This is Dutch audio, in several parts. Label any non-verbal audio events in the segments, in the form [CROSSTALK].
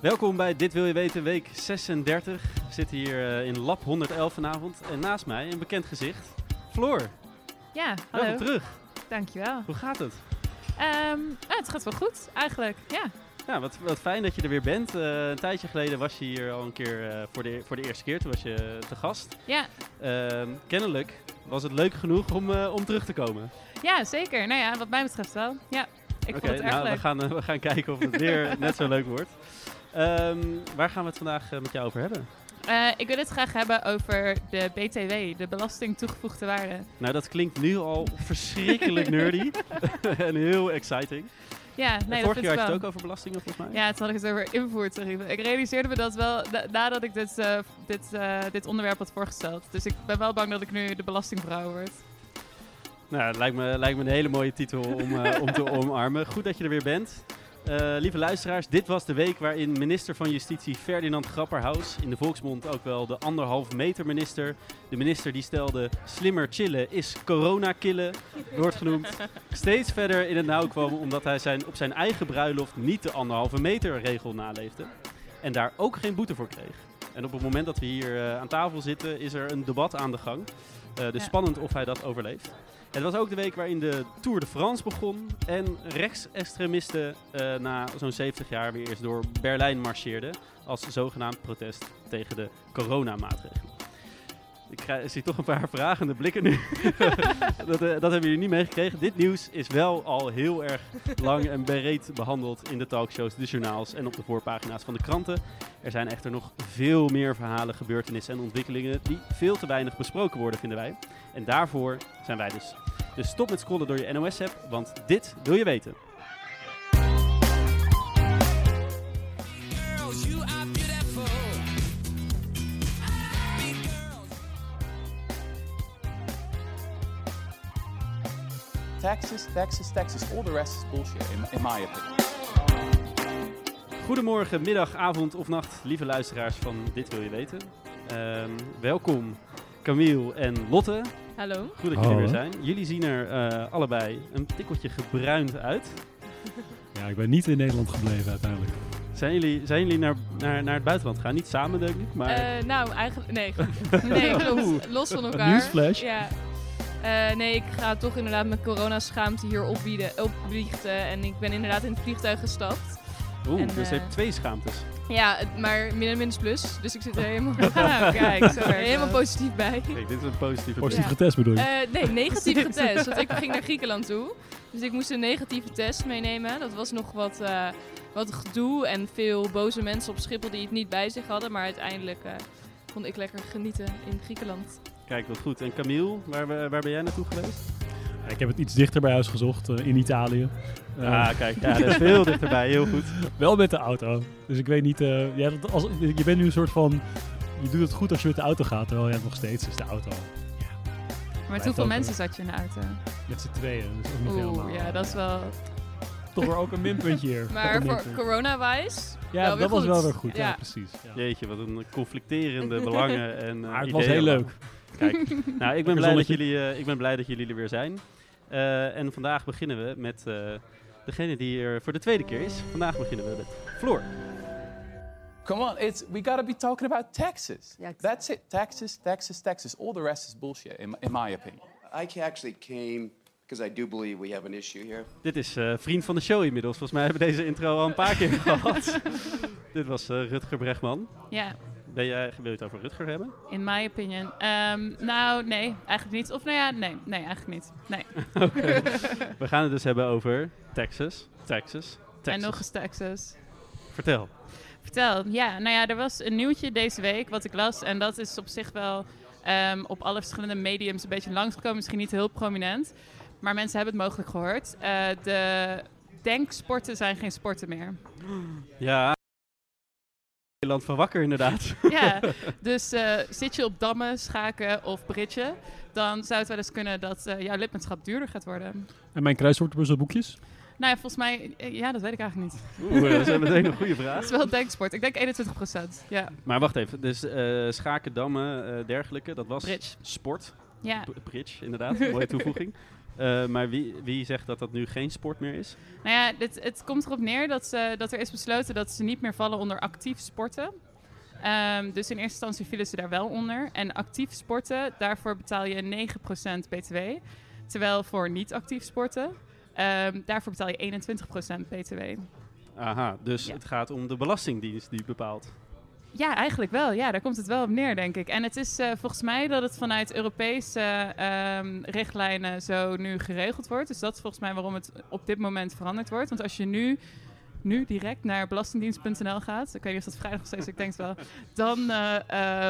Welkom bij Dit Wil Je Weten, week 36. We zitten hier eh, in Lab 111 vanavond. En naast mij een bekend gezicht, Floor. Ja, hallo. Welkom terug. Dankjewel. Hoe gaat het? Ehm, ja, het gaat wel goed, eigenlijk. Ja. Ja, wat, wat fijn dat je er weer bent. Eh, een tijdje geleden was je hier al een keer eh, voor, de, voor de eerste keer. Toen was je te gast. Ja. Ehm, kennelijk was het leuk genoeg om, om terug te komen. ja, zeker. Nou ja, wat mij betreft wel. Ja, ik vond het erg nou, leuk. we gaan, we gaan kijken of het [LAUGHS] weer net zo leuk wordt. Ehm, waar gaan we het vandaag eh, met jou over hebben? Eh, ik wil het graag hebben over de BTW, de belasting toegevoegde waarde. Nou, dat klinkt nu al verschrikkelijk [LAUGHS] nerdy [LAUGHS] en heel exciting. Ja, nee, dat Vorig jaar had je het ook over belastingen, volgens mij. Ja, toen had ik het over invoertarieven. Ik realiseerde me dat wel na- nadat ik dit, eh, dit, dit onderwerp had voorgesteld. Dus ik ben wel bang dat ik nu de belastingvrouw word. Nou, het lijkt me, lijkt me een hele mooie titel om, om te [LAUGHS] omarmen. Goed dat je er weer bent. Eh, lieve luisteraars, dit was de week waarin minister van Justitie Ferdinand Grapperhaus, in de volksmond ook wel de anderhalf meter minister, de minister die stelde slimmer chillen is corona killen, wordt genoemd, steeds verder in het nauw kwam omdat hij zijn, op zijn eigen bruiloft niet de anderhalve meter regel naleefde en daar ook geen boete voor kreeg. En op het moment dat we hier eh, aan tafel zitten is er een debat aan de gang. Eh, dus Ja. spannend of hij dat overleeft. Het was ook de week waarin de Tour de France begon en rechtsextremisten eh, na zo'n 70 jaar weer eens door Berlijn marcheerden als zogenaamd protest tegen de coronamaatregelen. Ik krijg, zie toch een paar vragende blikken nu. [LAUGHS] dat, eh, dat hebben jullie niet meegekregen. Dit nieuws is wel al heel erg lang en breed behandeld in de talkshows, de journaals en op de voorpagina's van de kranten. Er zijn echter nog veel meer verhalen, gebeurtenissen en ontwikkelingen die veel te weinig besproken worden, vinden wij. En daarvoor zijn wij dus. Dus stop met scrollen door je NOS-app, want dit wil je weten. Texas, Texas, Texas. All the rest is bullshit, in, in my opinion. Goedemorgen, middag, avond of nacht, lieve luisteraars van Dit Wil Je Weten. Ehm, welkom Camille en Lotte. Hallo. Goed dat jullie er weer zijn. Jullie zien er eh, allebei een tikkeltje gebruind uit. [LAUGHS] Ja, ik ben niet in Nederland gebleven uiteindelijk. Zijn jullie, zijn jullie naar, naar, naar het buitenland gegaan? Niet samen, denk ik, maar... Eh, nou, eigenlijk... Nee, [LAUGHS] nee klopt. Los van elkaar. Newsflash. Ja. Eh, nee, ik ga toch inderdaad mijn coronaschaamte hier opbieden, opbiechten. En ik ben inderdaad in het vliegtuig gestapt. Oeh, en, dus je eh, hebt twee schaamtes. Ja, maar min en minus plus. Dus ik zit er helemaal, [LAUGHS] Ah, kijk, zo, helemaal positief bij. Kijk, dit is een positieve Positief Ja. getest bedoel je? Eh, nee, negatief getest. [LAUGHS] Want ik ging naar Griekenland toe. Dus ik moest een negatieve test meenemen. Dat was nog wat, eh, wat gedoe en veel boze mensen op Schiphol die het niet bij zich hadden. Maar uiteindelijk eh, kon ik lekker genieten in Griekenland. Kijk, wat goed. En Camille, waar, we- waar ben jij naartoe geweest? Ik heb het iets dichter bij huis gezocht, eh, in Italië. Eh, ah, kijk, ja, dat is veel dichterbij. Heel goed. [LAUGHS] Wel met de auto. Dus ik weet niet... eh, ja, dat als, je bent nu een soort van... Je doet het goed als je met de auto gaat, terwijl ja, nog steeds is de auto. Maar Blijft hoeveel mensen eh, zat je in de auto? Met z'n tweeën, dus ook niet helemaal. Oeh, ja, dat is wel... Toch weer ook een minpuntje hier. [LAUGHS] Maar voor corona-wise... Ja, wel weer dat was goed. wel weer goed. Ja, Ja. precies. Ja. Jeetje, wat een conflicterende [LAUGHS] belangen en eh, Maar het was heel leuk. Kijk, [LAUGHS] nou, ik ben, blij dat jullie, eh, ik ben blij dat jullie er weer zijn. Eh, en vandaag beginnen we met eh, degene die er voor de tweede keer is. Vandaag beginnen we met Floor. Come on, it's we gotta be talking about Texas. Yeah, That's it. Texas, Texas, Texas. All the rest is bullshit, in, in my opinion. I actually came because I do believe we have an issue here. Dit is eh, vriend van de show inmiddels. Volgens mij hebben we deze intro al een paar keer [LAUGHS] gehad. Dit was eh, Rutger Bregman. Ja, Ben jij, wil je het over Rutger hebben? in my opinion. Ehm, nou, nee, eigenlijk niet. Of nou ja, nee, nee, eigenlijk niet. Nee. [LAUGHS] [LAUGHS] We gaan het dus hebben over Texas, Texas, Texas. En nog eens Texas. Vertel. Vertel, ja, nou ja, er was een nieuwtje deze week wat ik las. En dat is op zich wel ehm, op alle verschillende mediums een beetje langsgekomen. Misschien niet heel prominent. Maar mensen hebben het mogelijk gehoord. Eh, de denksporten zijn geen sporten meer. Ja. Nederland van wakker inderdaad. [LAUGHS] ja, [LAUGHS] dus eh, zit je op dammen, schaken of bridgen... dan zou het wel eens kunnen dat eh, jouw lidmaatschap duurder gaat worden. En mijn kruiswoordpuzzelboekjes? Nou ja, volgens mij... eh, ja, dat weet ik eigenlijk niet. Oeh, dat is meteen een goede Het vraag. is wel denksport. Ik denk 21 procent. Ja, Maar wacht even. Dus eh, schaken, dammen, eh, dergelijke, dat was bridge. sport. Ja. B- bridge, inderdaad. Mooie toevoeging. [LAUGHS] Eh, maar wie, wie zegt dat dat nu geen sport meer is? Nou ja, dit, het komt erop neer dat, ze, dat er is besloten dat ze niet meer vallen onder actief sporten. Ehm, dus in eerste instantie vielen ze daar wel onder. En actief sporten, daarvoor betaal je 9% btw. Terwijl voor niet actief sporten, ehm, daarvoor betaal je 21% btw. Aha, dus Ja. het gaat om de belastingdienst die bepaalt. Ja, eigenlijk wel. Ja, daar komt het wel op neer, denk ik. En het is eh, volgens mij dat het vanuit Europese ehm, richtlijnen zo nu geregeld wordt. Dus dat is volgens mij waarom het op dit moment veranderd wordt. Want als je nu, nu direct naar belastingdienst.nl gaat, ik weet niet of dat vrijdag nog steeds, ik denk het wel, dan, eh,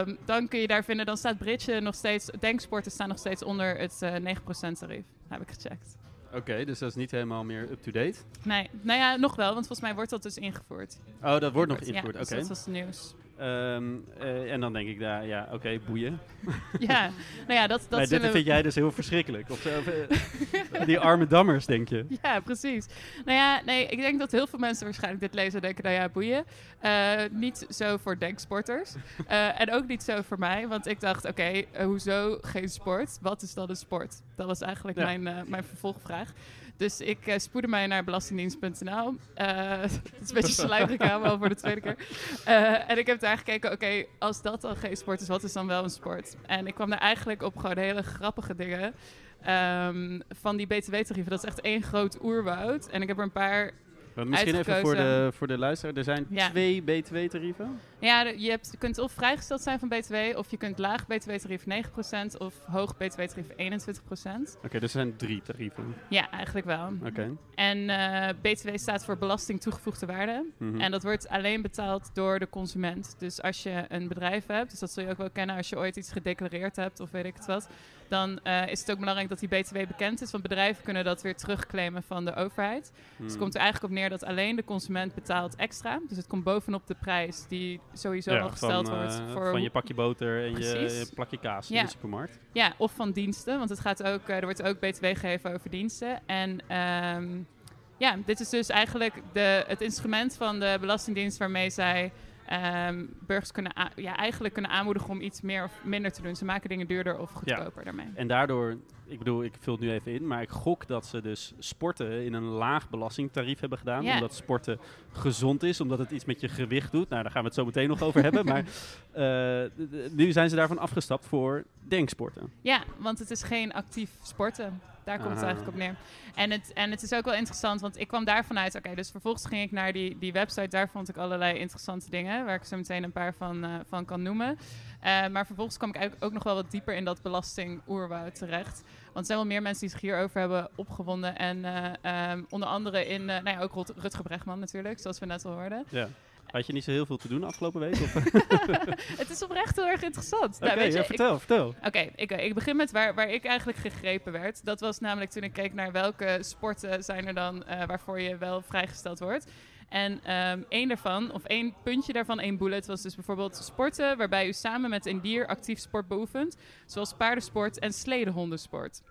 ehm, dan kun je daar vinden, dan staat Bridge nog steeds, denksporten staan nog steeds onder het eh 9% tarief. Heb ik gecheckt. Oké, dus dat is niet helemaal meer up-to-date. Nee, nou ja, nog wel, want volgens mij wordt dat dus ingevoerd. Oh, dat wordt nog Ja, ingevoerd, dus oké. dat was het nieuws. Ehm, eh, en dan denk ik daar, ja, oké, boeien. [LAUGHS] ja, nou ja, dat, dat nee, dit vind jij dus heel verschrikkelijk. Of, of, eh, [LAUGHS] die arme dammers, denk je. Ja, precies. Nou ja, nee, ik denk dat heel veel mensen waarschijnlijk dit lezen en denken, nou ja, boeien. Eh, niet zo voor denksporters. [LAUGHS] Eh, en ook niet zo voor mij, want ik dacht, oké, eh, hoezo geen sport? Wat is dan een sport? Dat was eigenlijk Ja. mijn, eh, mijn vervolgvraag. Dus ik eh, spoedde mij naar belastingdienst.nl. Eh, [LAUGHS] Het is een beetje aan, wel voor de tweede keer. Eh, en ik heb daar gekeken, oké, als dat dan geen sport is, wat is dan wel een sport? En ik kwam daar eigenlijk op gewoon hele grappige dingen. Ehm, van die btw-tarieven. Dat is echt één groot oerwoud. En ik heb er een paar... Want misschien even voor de, voor de luisteraar. Er zijn Ja. twee btw-tarieven. Ja, je, hebt, je kunt of vrijgesteld zijn van btw... of je kunt laag btw-tarief 9% of hoog btw-tarief 21%. Oké, dus er zijn drie tarieven. Ja, eigenlijk wel. Oké. En eh, btw staat voor belasting toegevoegde waarde. Mhm. En dat wordt alleen betaald door de consument. Dus als je een bedrijf hebt, dus dat zul je ook wel kennen als je ooit iets gedeclareerd hebt of weet ik het wat, dan eh, is het ook belangrijk dat die BTW bekend is. Want bedrijven kunnen dat weer terugclaimen van de overheid. Dus Hmm. het komt er eigenlijk op neer dat alleen de consument betaalt extra. Dus het komt bovenop de prijs die sowieso Ja, al gesteld van, wordt. eh, voor van je pakje boter en je, je plakje kaas Ja. in de supermarkt. Ja, of van diensten, want het gaat ook, eh, er wordt ook BTW gegeven over diensten. En ehm, ja, dit is dus eigenlijk de, het instrument van de Belastingdienst waarmee zij ehm, burgers kunnen, ja, eigenlijk kunnen aanmoedigen om iets meer of minder te doen. Ze maken dingen duurder of goedkoper daarmee. En daardoor, ik bedoel, ik vul het nu even in, maar ik gok dat ze dus sporten in een laag belastingtarief hebben gedaan. Omdat sporten gezond is, omdat het iets met je gewicht doet. Nou, daar gaan we het zo meteen nog over hebben. Maar [LAUGHS] eh, nu zijn ze daarvan afgestapt voor denksporten. Ja, want het is geen actief sporten. Daar komt het eigenlijk op neer. En het, en het is ook wel interessant, want ik kwam daarvan uit. Oké, dus vervolgens ging ik naar die, die website. Daar vond ik allerlei interessante dingen, waar ik zo meteen een paar van, eh, van kan noemen. Eh, maar vervolgens kwam ik eigenlijk ook nog wel wat dieper in dat belastingoerwoud terecht. Want er zijn wel meer mensen die zich hierover hebben opgewonden. En eh, ehm, onder andere in, eh, nou ja, ook Rut- Rutger Bregman natuurlijk, zoals we net al hoorden. Ja. Had je niet zo heel veel te doen afgelopen week? Of? [LAUGHS] Het is oprecht heel erg interessant. Oké, Nou, ja, ik- vertel, vertel. Oké, ik, ik begin met waar, waar ik eigenlijk gegrepen werd. Dat was namelijk toen ik keek naar welke sporten zijn er dan eh, waarvoor je wel vrijgesteld wordt. En ehm één daarvan, of één puntje daarvan, één bullet, was dus bijvoorbeeld sporten waarbij u samen met een dier actief sport beoefent. Zoals paardensport en sledenhondensport.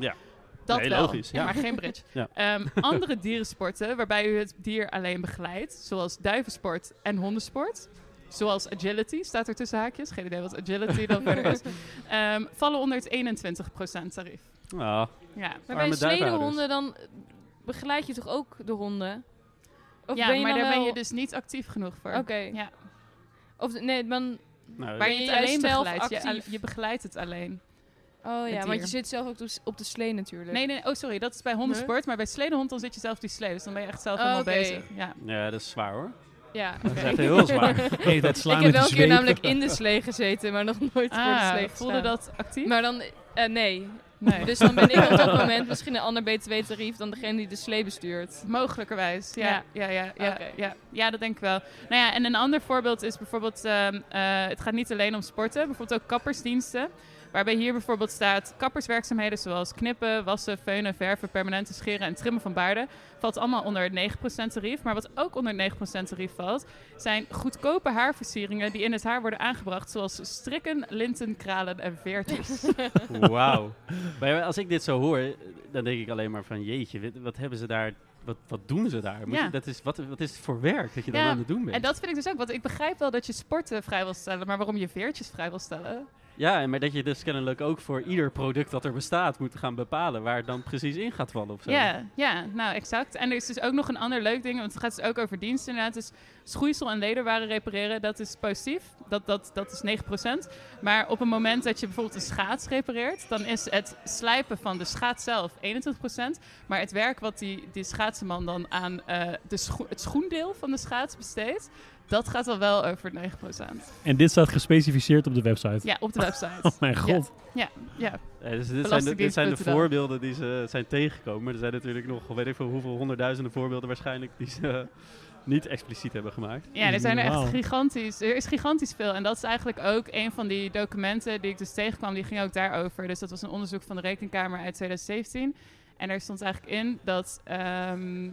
Ja. Dat Nee, wel, logisch, ja. maar geen bridge. [LAUGHS] Ja. Ehm, andere dierensporten waarbij u het dier alleen begeleidt, zoals duivensport en hondensport. Zoals agility, staat er tussen haakjes. Geen idee wat agility dan [LAUGHS] verder is. Ehm, vallen onder het 21% tarief. Ah, Ja. Maar bij sledehonden dan begeleid je toch ook de honden? Of ja, ben je maar dan daar ben je dus niet actief genoeg voor. Oké. Ja. Of nee, dan... nou, Ben je je het alleen begeleidt. Je begeleidt het alleen. Oh ja, want je zit zelf ook op de slee natuurlijk. Nee, nee, oh sorry, dat is bij hondensport. Maar bij sledenhond dan zit je zelf op die slee. Dus dan ben je echt zelf Oh, helemaal oké. bezig. Ja. ja, dat is zwaar hoor. Ja, Dat is echt heel zwaar. [LAUGHS] Hey, dat slaan Ik heb wel een keer namelijk in de slee gezeten, maar nog nooit voor de Ah, slee voelde dat actief? Maar dan, eh, nee. nee. Dus dan ben ik op dat [LAUGHS] moment misschien een ander btw-tarief dan degene die de slee bestuurt. Mogelijkerwijs, ja. Ja, Ja. ja, ja, ja, ja, dat denk ik wel. Nou ja, en een ander voorbeeld is bijvoorbeeld... ehm, eh, het gaat niet alleen om sporten. Bijvoorbeeld ook kappersdiensten. Waarbij hier bijvoorbeeld staat... kapperswerkzaamheden zoals knippen, wassen, veunen, verven, permanente scheren en trimmen van baarden... valt allemaal onder het 9% tarief. Maar wat ook onder het 9% tarief valt... zijn goedkope haarversieringen die in het haar worden aangebracht... zoals strikken, linten, kralen en veertjes. [LAUGHS] Wauw. [LAUGHS] Maar als ik dit zo hoor, dan denk ik alleen maar van jeetje, wat- hebben ze daar, wat, wat doen ze daar? Moet Ja. je- dat is, wat, wat is het voor werk dat je dan Ja, aan het doen bent? en dat vind ik dus ook. Want ik begrijp wel dat je sporten vrij wil stellen... maar waarom je veertjes vrij wil stellen... Ja, maar dat je dus kennelijk ook voor ieder product dat er bestaat moet gaan bepalen waar het dan precies in gaat vallen of zo. Ja, ja, nou exact. En er is dus ook nog een ander leuk ding, want het gaat dus ook over diensten inderdaad. Dus schoeisel en lederwaren repareren, dat is positief. Dat, dat, dat is 9%. Maar op het moment dat je bijvoorbeeld een schaats repareert, dan is het slijpen van de schaats zelf 21%. Maar het werk wat die, die schaatsenman dan aan eh, de het schoendeel van de schaats besteedt, dat gaat al wel over 9%. En dit staat gespecificeerd op de website. Ja, op de website. [LAUGHS] Oh mijn god. Ja, ja. Dus dit, zijn de, dit zijn de voorbeelden die ze zijn tegengekomen. Maar er zijn natuurlijk nog, weet ik veel, hoeveel honderdduizenden voorbeelden waarschijnlijk die ze eh, [LAUGHS] niet expliciet hebben gemaakt. Ja, er zijn er echt gigantisch. Er is gigantisch veel. En dat is eigenlijk ook een van die documenten die ik dus tegenkwam. Die ging ook daarover. Dus dat was een onderzoek van de Rekenkamer uit 2017. En er stond eigenlijk in dat ehm,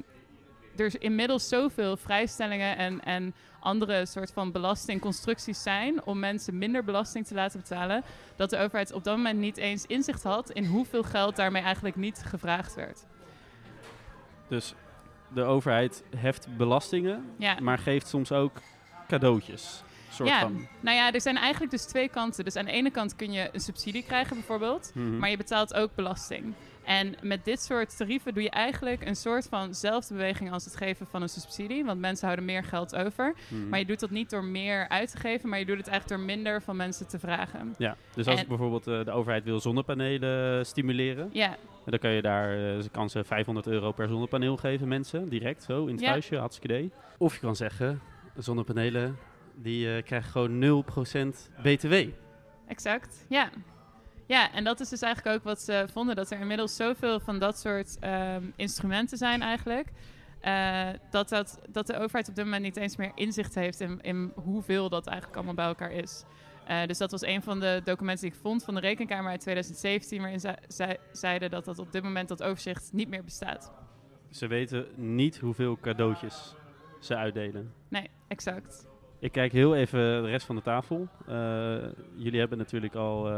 er inmiddels zoveel vrijstellingen en, en andere soort van belastingconstructies zijn om mensen minder belasting te laten betalen, dat de overheid op dat moment niet eens inzicht had in hoeveel geld daarmee eigenlijk niet gevraagd werd. Dus de overheid heft belastingen, Ja. maar geeft soms ook cadeautjes. Soort Ja, van. nou ja, er zijn eigenlijk dus twee kanten. Dus aan de ene kant kun je een subsidie krijgen bijvoorbeeld, Mhm. maar je betaalt ook belasting. En met dit soort tarieven doe je eigenlijk een soort van zelfde beweging als het geven van een subsidie. Want mensen houden meer geld over. Mhm. Maar je doet dat niet door meer uit te geven, maar je doet het eigenlijk door minder van mensen te vragen. Ja, dus als En- bijvoorbeeld eh, de overheid wil zonnepanelen stimuleren, Ja, dan kan je daar, eh, ze kan ze 500 euro per zonnepaneel geven mensen, direct zo in het huisje, hartstikke idee. Of je kan zeggen, zonnepanelen die eh, krijgen gewoon 0% btw. exact. Ja. Ja, en dat is dus eigenlijk ook wat ze vonden. Dat er inmiddels zoveel van dat soort ehm, instrumenten zijn eigenlijk. eh, dat, dat, dat de overheid op dit moment niet eens meer inzicht heeft in, in hoeveel dat eigenlijk allemaal bij elkaar is. Eh, dus dat was een van de documenten die ik vond van de Rekenkamer uit 2017, waarin zij, zij zeiden dat dat op dit moment dat overzicht niet meer bestaat. Ze weten niet hoeveel cadeautjes ze uitdelen. Nee, exact. Ik kijk heel even de rest van de tafel. Eh, jullie hebben natuurlijk al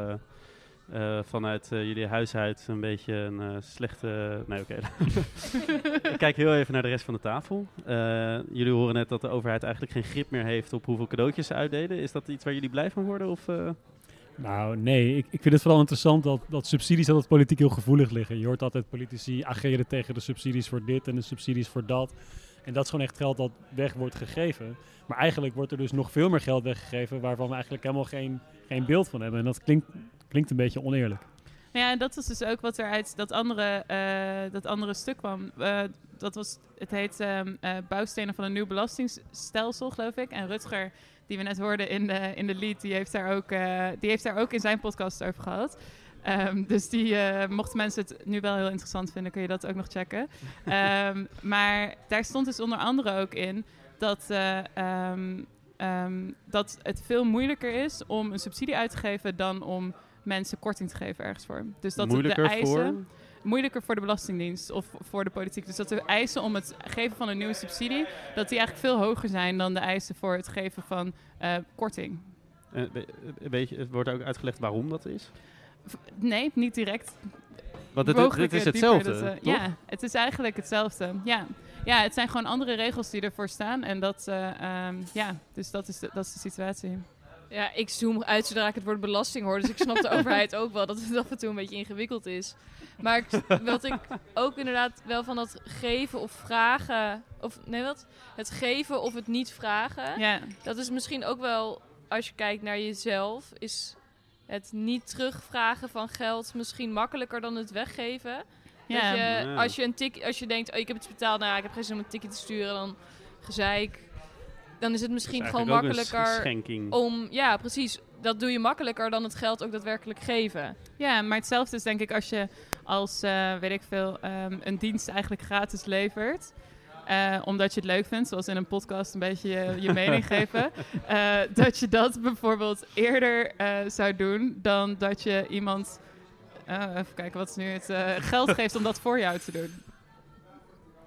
eh, vanuit eh, jullie huis uit een beetje een eh, slechte... Nee, oké. [LAUGHS] ik kijk heel even naar de rest van de tafel. Eh, jullie horen net dat de overheid eigenlijk geen grip meer heeft op hoeveel cadeautjes ze uitdelen. Is dat iets waar jullie blij van worden? Of, eh? Nou, nee. Ik, ik vind het vooral interessant dat, dat subsidies altijd politiek heel gevoelig liggen. Je hoort altijd politici ageren tegen de subsidies voor dit en de subsidies voor dat. En dat is gewoon echt geld dat weg wordt gegeven. Maar eigenlijk wordt er dus nog veel meer geld weggegeven waarvan we eigenlijk helemaal geen, geen beeld van hebben. En dat klinkt, klinkt een beetje oneerlijk. Nou Ja, dat was dus ook wat er uit dat andere, eh, dat andere stuk kwam. Eh, dat was, het heet ehm, eh, Bouwstenen van een nieuw belastingstelsel, geloof ik. En Rutger, die we net hoorden in de, in de lead, die heeft, daar ook, die heeft daar ook in zijn podcast over gehad. Ehm, dus die, mochten mensen het nu wel heel interessant vinden, kun je dat ook nog checken. [LAUGHS] Ehm, maar daar stond dus onder andere ook in dat, dat het veel moeilijker is om een subsidie uit te geven dan om mensen korting te geven ergens voor. Dus dat moeilijker de eisen voor... moeilijker voor de Belastingdienst of voor de politiek. Dus dat de eisen om het geven van een nieuwe subsidie, dat die eigenlijk veel hoger zijn dan de eisen voor het geven van eh, korting. eh, weet je, het wordt ook uitgelegd waarom dat is? Nee, niet direct. Want het, is hetzelfde, dat, eh? Ja, het is eigenlijk hetzelfde. Ja. ja, het zijn gewoon andere regels die ervoor staan. En dat, eh, ehm, ja, dus dat is de, dat is de situatie. Ja, ik zoom uit zodra ik het woord belasting hoor. Dus ik snap de [LAUGHS] overheid ook wel dat het af en toe een beetje ingewikkeld is. Maar ik- wat ik ook inderdaad wel van dat geven of vragen... Of nee, wat? Het geven of het niet vragen. Ja, Dat is misschien ook wel, als je kijkt naar jezelf... is het niet terugvragen van geld misschien makkelijker dan het weggeven. ja. Dat je, als, je een tik, als je denkt, oh, ik heb het betaald, nou ik heb geen zin om een ticket te sturen, dan gezeik. Dan is het misschien is gewoon makkelijker om, ja, precies. Dat doe je makkelijker dan het geld ook daadwerkelijk geven. Ja, maar hetzelfde is denk ik als je als, eh, weet ik veel, ehm, een dienst eigenlijk gratis levert. eh, omdat je het leuk vindt, zoals in een podcast een beetje je, je [LAUGHS] mening geven. eh, dat je dat bijvoorbeeld eerder eh, zou doen dan dat je iemand, eh, even kijken wat is nu het, eh, geld geeft om dat voor jou te doen.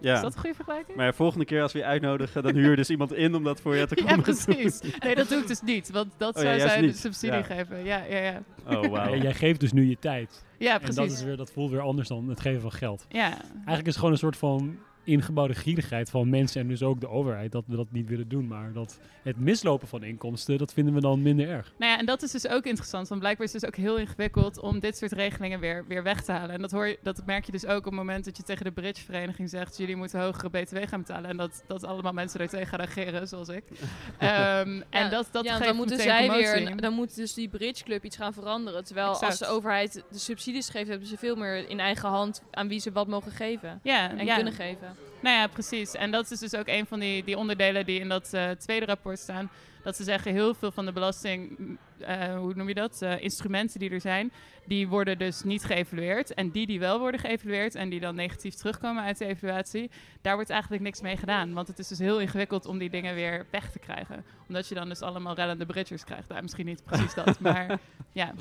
Ja. Is dat een goede vergelijking? Maar volgende keer als we je uitnodigen, dan huur je dus iemand in om dat voor je te [LAUGHS] Ja, komen precies. Nee, dat doe ik dus niet, want dat Oh ja, zou juist zij de subsidie Ja. geven. Ja, ja, ja. Oh. En jij geeft dus nu je tijd. Ja, En dat, precies. is weer, dat voelt weer anders dan het geven van geld. Ja, Eigenlijk is het gewoon een soort van ingebouwde gierigheid van mensen en dus ook de overheid dat we dat niet willen doen. Maar dat het mislopen van inkomsten, dat vinden we dan minder erg. Nou ja, en dat is dus ook interessant. Want blijkbaar is het dus ook heel ingewikkeld om dit soort regelingen weer, weer weg te halen. En dat, hoor je, dat merk je dus ook op het moment dat je tegen de bridgevereniging zegt... jullie moeten hogere btw gaan betalen. En dat, dat allemaal mensen er tegen gaan reageren, zoals ik. [LAUGHS] Ehm, en dat, dat ja, geeft dan moeten zij weer, dan moet dus die Bridge Club iets gaan veranderen. Terwijl Exact. als de overheid de subsidies geeft, hebben ze veel meer in eigen hand aan wie ze wat mogen geven Ja, en ja. kunnen geven. Nou ja, precies. En dat is dus ook een van die, die onderdelen die in dat eh, tweede rapport staan. Dat ze zeggen heel veel van de belasting, eh, hoe noem je dat, Eh, instrumenten die er zijn, die worden dus niet geëvalueerd. En die die wel worden geëvalueerd en die dan negatief terugkomen uit de evaluatie, daar wordt eigenlijk niks mee gedaan. Want het is dus heel ingewikkeld om die dingen weer weg te krijgen. Omdat je dan dus allemaal rellende bridgers krijgt. Nou, misschien niet precies dat, [LAUGHS] maar ja,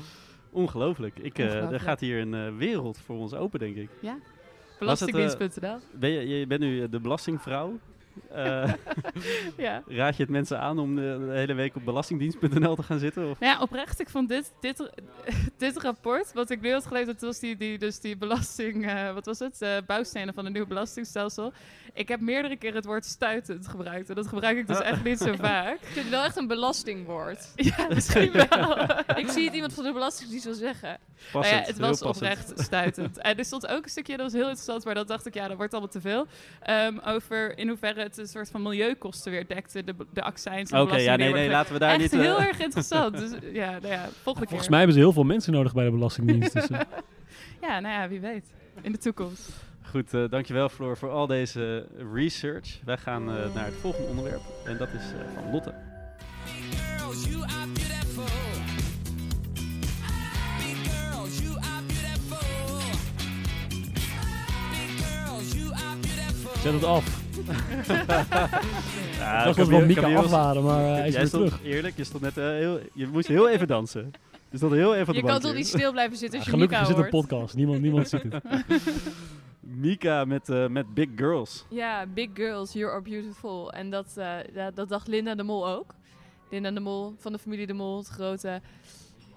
Ongelooflijk. Ik, eh, er Ongelooflijk. gaat hier een eh, wereld voor ons open, denk ik. belastingdienst.nl. Ben je, je bent nu eh, de belastingvrouw. Eh, [LAUGHS] ja. raad je het mensen aan om de, de hele week op belastingdienst.nl te gaan zitten? Of? Nou ja, oprecht, ik vond dit, dit, dit rapport, wat ik nu had gelezen, dat was die, die, dus die belasting, eh, wat was het, Eh bouwstenen van het nieuwe belastingstelsel. Ik heb meerdere keren het woord stuitend gebruikt en dat gebruik ik dus echt niet zo [LAUGHS] vaak. Ik vind het wel echt een belastingwoord. [LAUGHS] Ja, misschien [LAUGHS] wel. ik zie het iemand van de Belastingdienst wil zeggen. Nou Passend, ja, het was oprecht stuitend. En er stond ook een stukje, dat was heel interessant, maar dat dacht ik, ja, dat wordt allemaal te veel. Ehm, over in hoeverre het een soort van milieukosten weer dekte, de, de accijns en Oké, belasting ja, die nee, nee, laten we daar Echt niet... eh, heel erg interessant. Dus ja, nou ja, volgende Volgens keer. mij hebben ze heel veel mensen nodig bij de Belastingdienst. Dus, eh, [LAUGHS] Ja, nou ja, wie weet. In de toekomst. Goed, eh, dankjewel Floor voor al deze research. Wij gaan eh, naar het volgende onderwerp en dat is eh, van Lotte. girls, you are zet het af. [LAUGHS] Ja, dat we van Mika af waren, maar hij is weer stond, terug. eerlijk, je stond net eh, heel... Je moest heel even dansen. Je stond heel even op de Je kan toch niet stil blijven zitten als je Gelukkig Mika is het een podcast. Niemand, niemand ziet het. [LAUGHS] Mika met, eh, met Big Girls. Ja, big girls, you are beautiful. En dat, eh, dat dacht Linda de Mol ook. Linda de Mol van de familie de Mol, het grote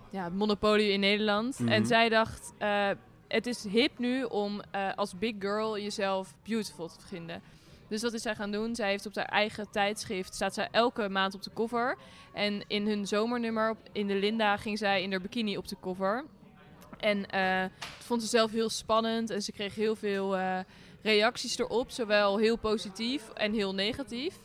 ja, monopolie in Nederland. Mhm. En zij dacht, eh, het is hip nu om eh, als big girl jezelf beautiful te vinden. Dus wat is zij gaan doen? Zij heeft op haar eigen tijdschrift, staat zij elke maand op de cover. En in hun zomernummer, op- in de Linda, ging zij in haar bikini op de cover. En dat vond ze zelf heel spannend en ze kreeg heel veel eh, reacties erop, zowel heel positief en heel negatief.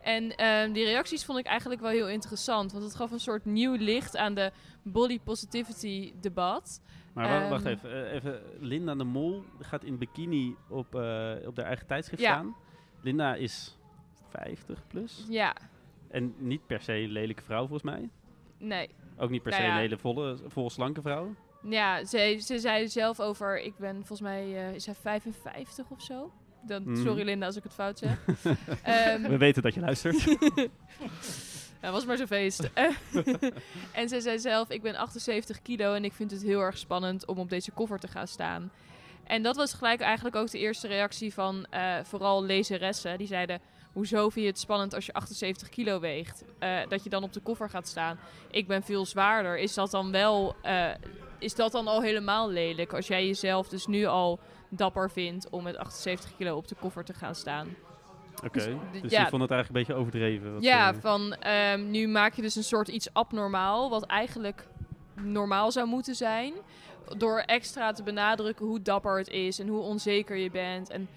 En ehm, die reacties vond ik eigenlijk wel heel interessant, want het gaf een soort nieuw licht aan de body positivity debat. Maar wa- Ehm. wacht even, eh, even. Linda de Mol gaat in bikini op, op haar eigen tijdschrift Ja. staan. Linda is 50 plus. Ja, En niet per se een lelijke vrouw volgens mij. nee. Ook niet per Nou se ja. een hele volle, vol slanke vrouw. Ja, ze, ze zei zelf over, ik ben volgens mij, eh, is hij 55 of zo? Dan, Mhm. Sorry Linda als ik het fout zeg. [LAUGHS] Ehm, We weten dat je luistert. [LAUGHS] Ja, was maar zo'n feest. [LAUGHS] en ze zei zelf, ik ben 78 kilo en ik vind het heel erg spannend om op deze cover te gaan staan. En dat was gelijk eigenlijk ook de eerste reactie van eh, vooral lezeressen. Die zeiden, hoezo vind je het spannend als je 78 kilo weegt? Eh, dat je dan op de koffer gaat staan. Ik ben veel zwaarder. Is dat dan wel, eh, is dat dan al helemaal lelijk? Als jij jezelf dus nu al dapper vindt om met 78 kilo op de koffer te gaan staan. Oké, Dus, dus ja. je vond het eigenlijk een beetje overdreven. wat Ja, van ehm, nu maak je dus een soort iets abnormaal, wat eigenlijk normaal zou moeten zijn. Door extra te benadrukken hoe dapper het is en hoe onzeker je bent. En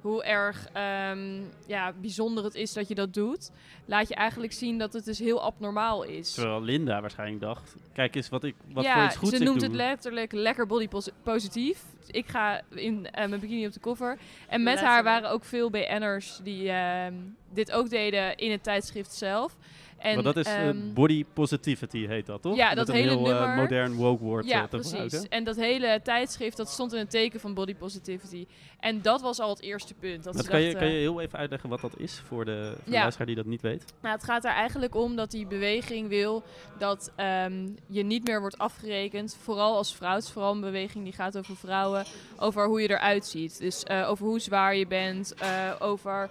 hoe erg ehm, ja, bijzonder het is dat je dat doet. Laat je eigenlijk zien dat het dus heel abnormaal is. Terwijl Linda waarschijnlijk dacht, kijk eens wat, ik, wat ja, voor iets goeds ze ik noemt doe. het letterlijk lekker body pos- positief. Ik ga in eh, mijn bikini op de cover. En met haar waren ook veel BN'ers die ehm, dit ook deden in het tijdschrift zelf. En, maar dat is eh, ehm, body positivity heet dat, toch? Ja, Met dat een hele heel eh, nummer- modern woke woord ja, eh, precies. gebruiken. En dat hele tijdschrift dat stond in het teken van body positivity. En dat was al het eerste punt. Dat kan, je, kan je heel even uitleggen wat dat is voor de, voor Ja. luisteraar die dat niet weet? Nou, het gaat er eigenlijk om dat die beweging wil dat ehm, je niet meer wordt afgerekend. Vooral als vrouw. Het is vooral een beweging die gaat over vrouwen. Over hoe je eruit ziet. Dus over hoe zwaar je bent. over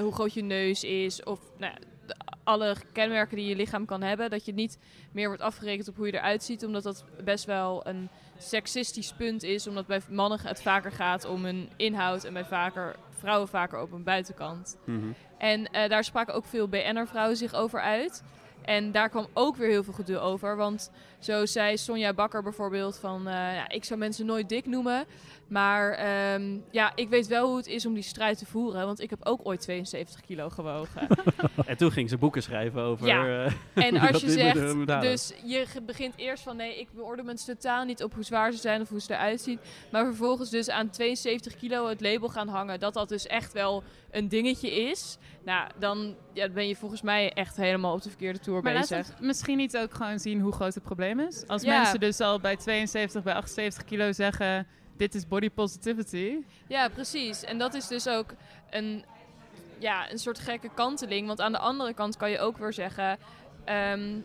hoe groot je neus is. Of nou, alle kenmerken die je lichaam kan hebben. Dat je niet meer wordt afgerekend op hoe je eruit ziet. Omdat dat best wel een seksistisch punt is. Omdat bij mannen het vaker gaat om hun inhoud. En bij vaker vrouwen vaker op een buitenkant. Mhm. En eh, daar spraken ook veel BN'er-vrouwen zich over uit. En daar kwam ook weer heel veel gedoe over. Want zo zei Sonja Bakker bijvoorbeeld van... eh, ja, ik zou mensen nooit dik noemen. Maar ehm, ja, ik weet wel hoe het is om die strijd te voeren. Want ik heb ook ooit 72 kilo gewogen. [LAUGHS] En toen ging ze boeken schrijven over... Ja. eh, En [LAUGHS] Dat als je zegt, dus je begint eerst van nee, ik beoordeel mensen totaal niet op hoe zwaar ze zijn of hoe ze eruit zien. Maar vervolgens dus aan 72 kilo het label gaan hangen, dat dat dus echt wel een dingetje is. Nou, dan ja, ben je volgens mij echt helemaal op de verkeerde toer Maar bezig. misschien niet ook gewoon zien hoe groot het probleem is. Als Ja. mensen dus al bij 72, bij 78 kilo zeggen... dit is body positivity. Ja, precies. En dat is dus ook een, ja, een soort gekke kanteling. Want aan de andere kant kan je ook weer zeggen... ehm,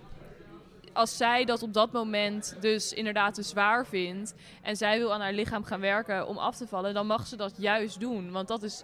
als zij dat op dat moment dus inderdaad te zwaar vindt... en zij wil aan haar lichaam gaan werken om af te vallen... dan mag ze dat juist doen. Want dat is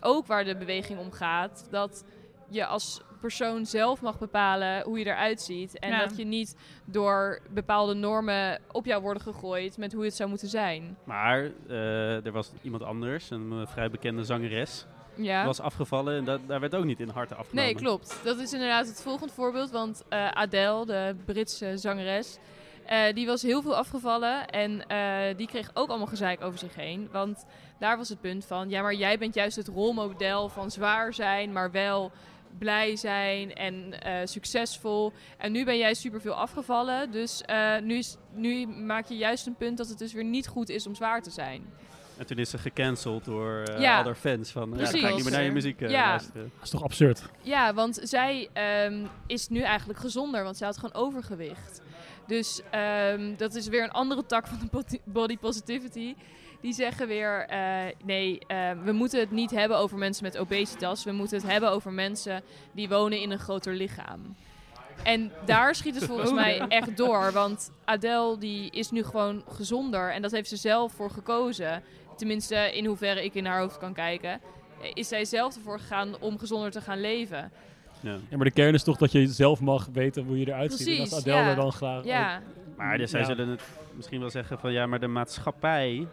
ook waar de beweging om gaat. Dat je als persoon zelf mag bepalen hoe je eruit ziet. En Ja. dat je niet door bepaalde normen op jou worden gegooid... met hoe het zou moeten zijn. Maar eh, er was iemand anders, een eh, vrij bekende zangeres, Ja. was afgevallen en dat, daar werd ook niet in harte afgenomen. Nee, klopt. Dat is inderdaad het volgende voorbeeld. Want eh, Adele, de Britse zangeres, eh, die was heel veel afgevallen. En eh, die kreeg ook allemaal gezeik over zich heen. Want daar was het punt van... Ja, maar jij bent juist het rolmodel van zwaar zijn, maar wel blij zijn en eh, succesvol. En nu ben jij superveel afgevallen. Dus eh, nu, is, nu maak je juist een punt dat het dus weer niet goed is om zwaar te zijn. En toen is ze gecanceld door eh Ja. haar fans. Van, ja, dan ga ik niet meer naar je muziek Ja. luisteren. Dat is toch absurd? Ja, want zij ehm, is nu eigenlijk gezonder, want zij had gewoon overgewicht. Dus ehm, dat is weer een andere tak van de body positivity. Die zeggen weer, eh, nee, eh, we moeten het niet hebben over mensen met obesitas. We moeten het hebben over mensen die wonen in een groter lichaam. En daar schiet het volgens [LAUGHS] mij echt door. Want Adele die is nu gewoon gezonder. En dat heeft ze zelf voor gekozen. Tenminste, in hoeverre ik in haar hoofd kan kijken. Is zij zelf ervoor gegaan om gezonder te gaan leven. Ja. Ja, maar de kern is toch dat je zelf mag weten hoe je eruit ziet. En dat Adele ja. er dan graag... Ja, Maar dus zij Ja. zullen het misschien wel zeggen van ja, maar de maatschappij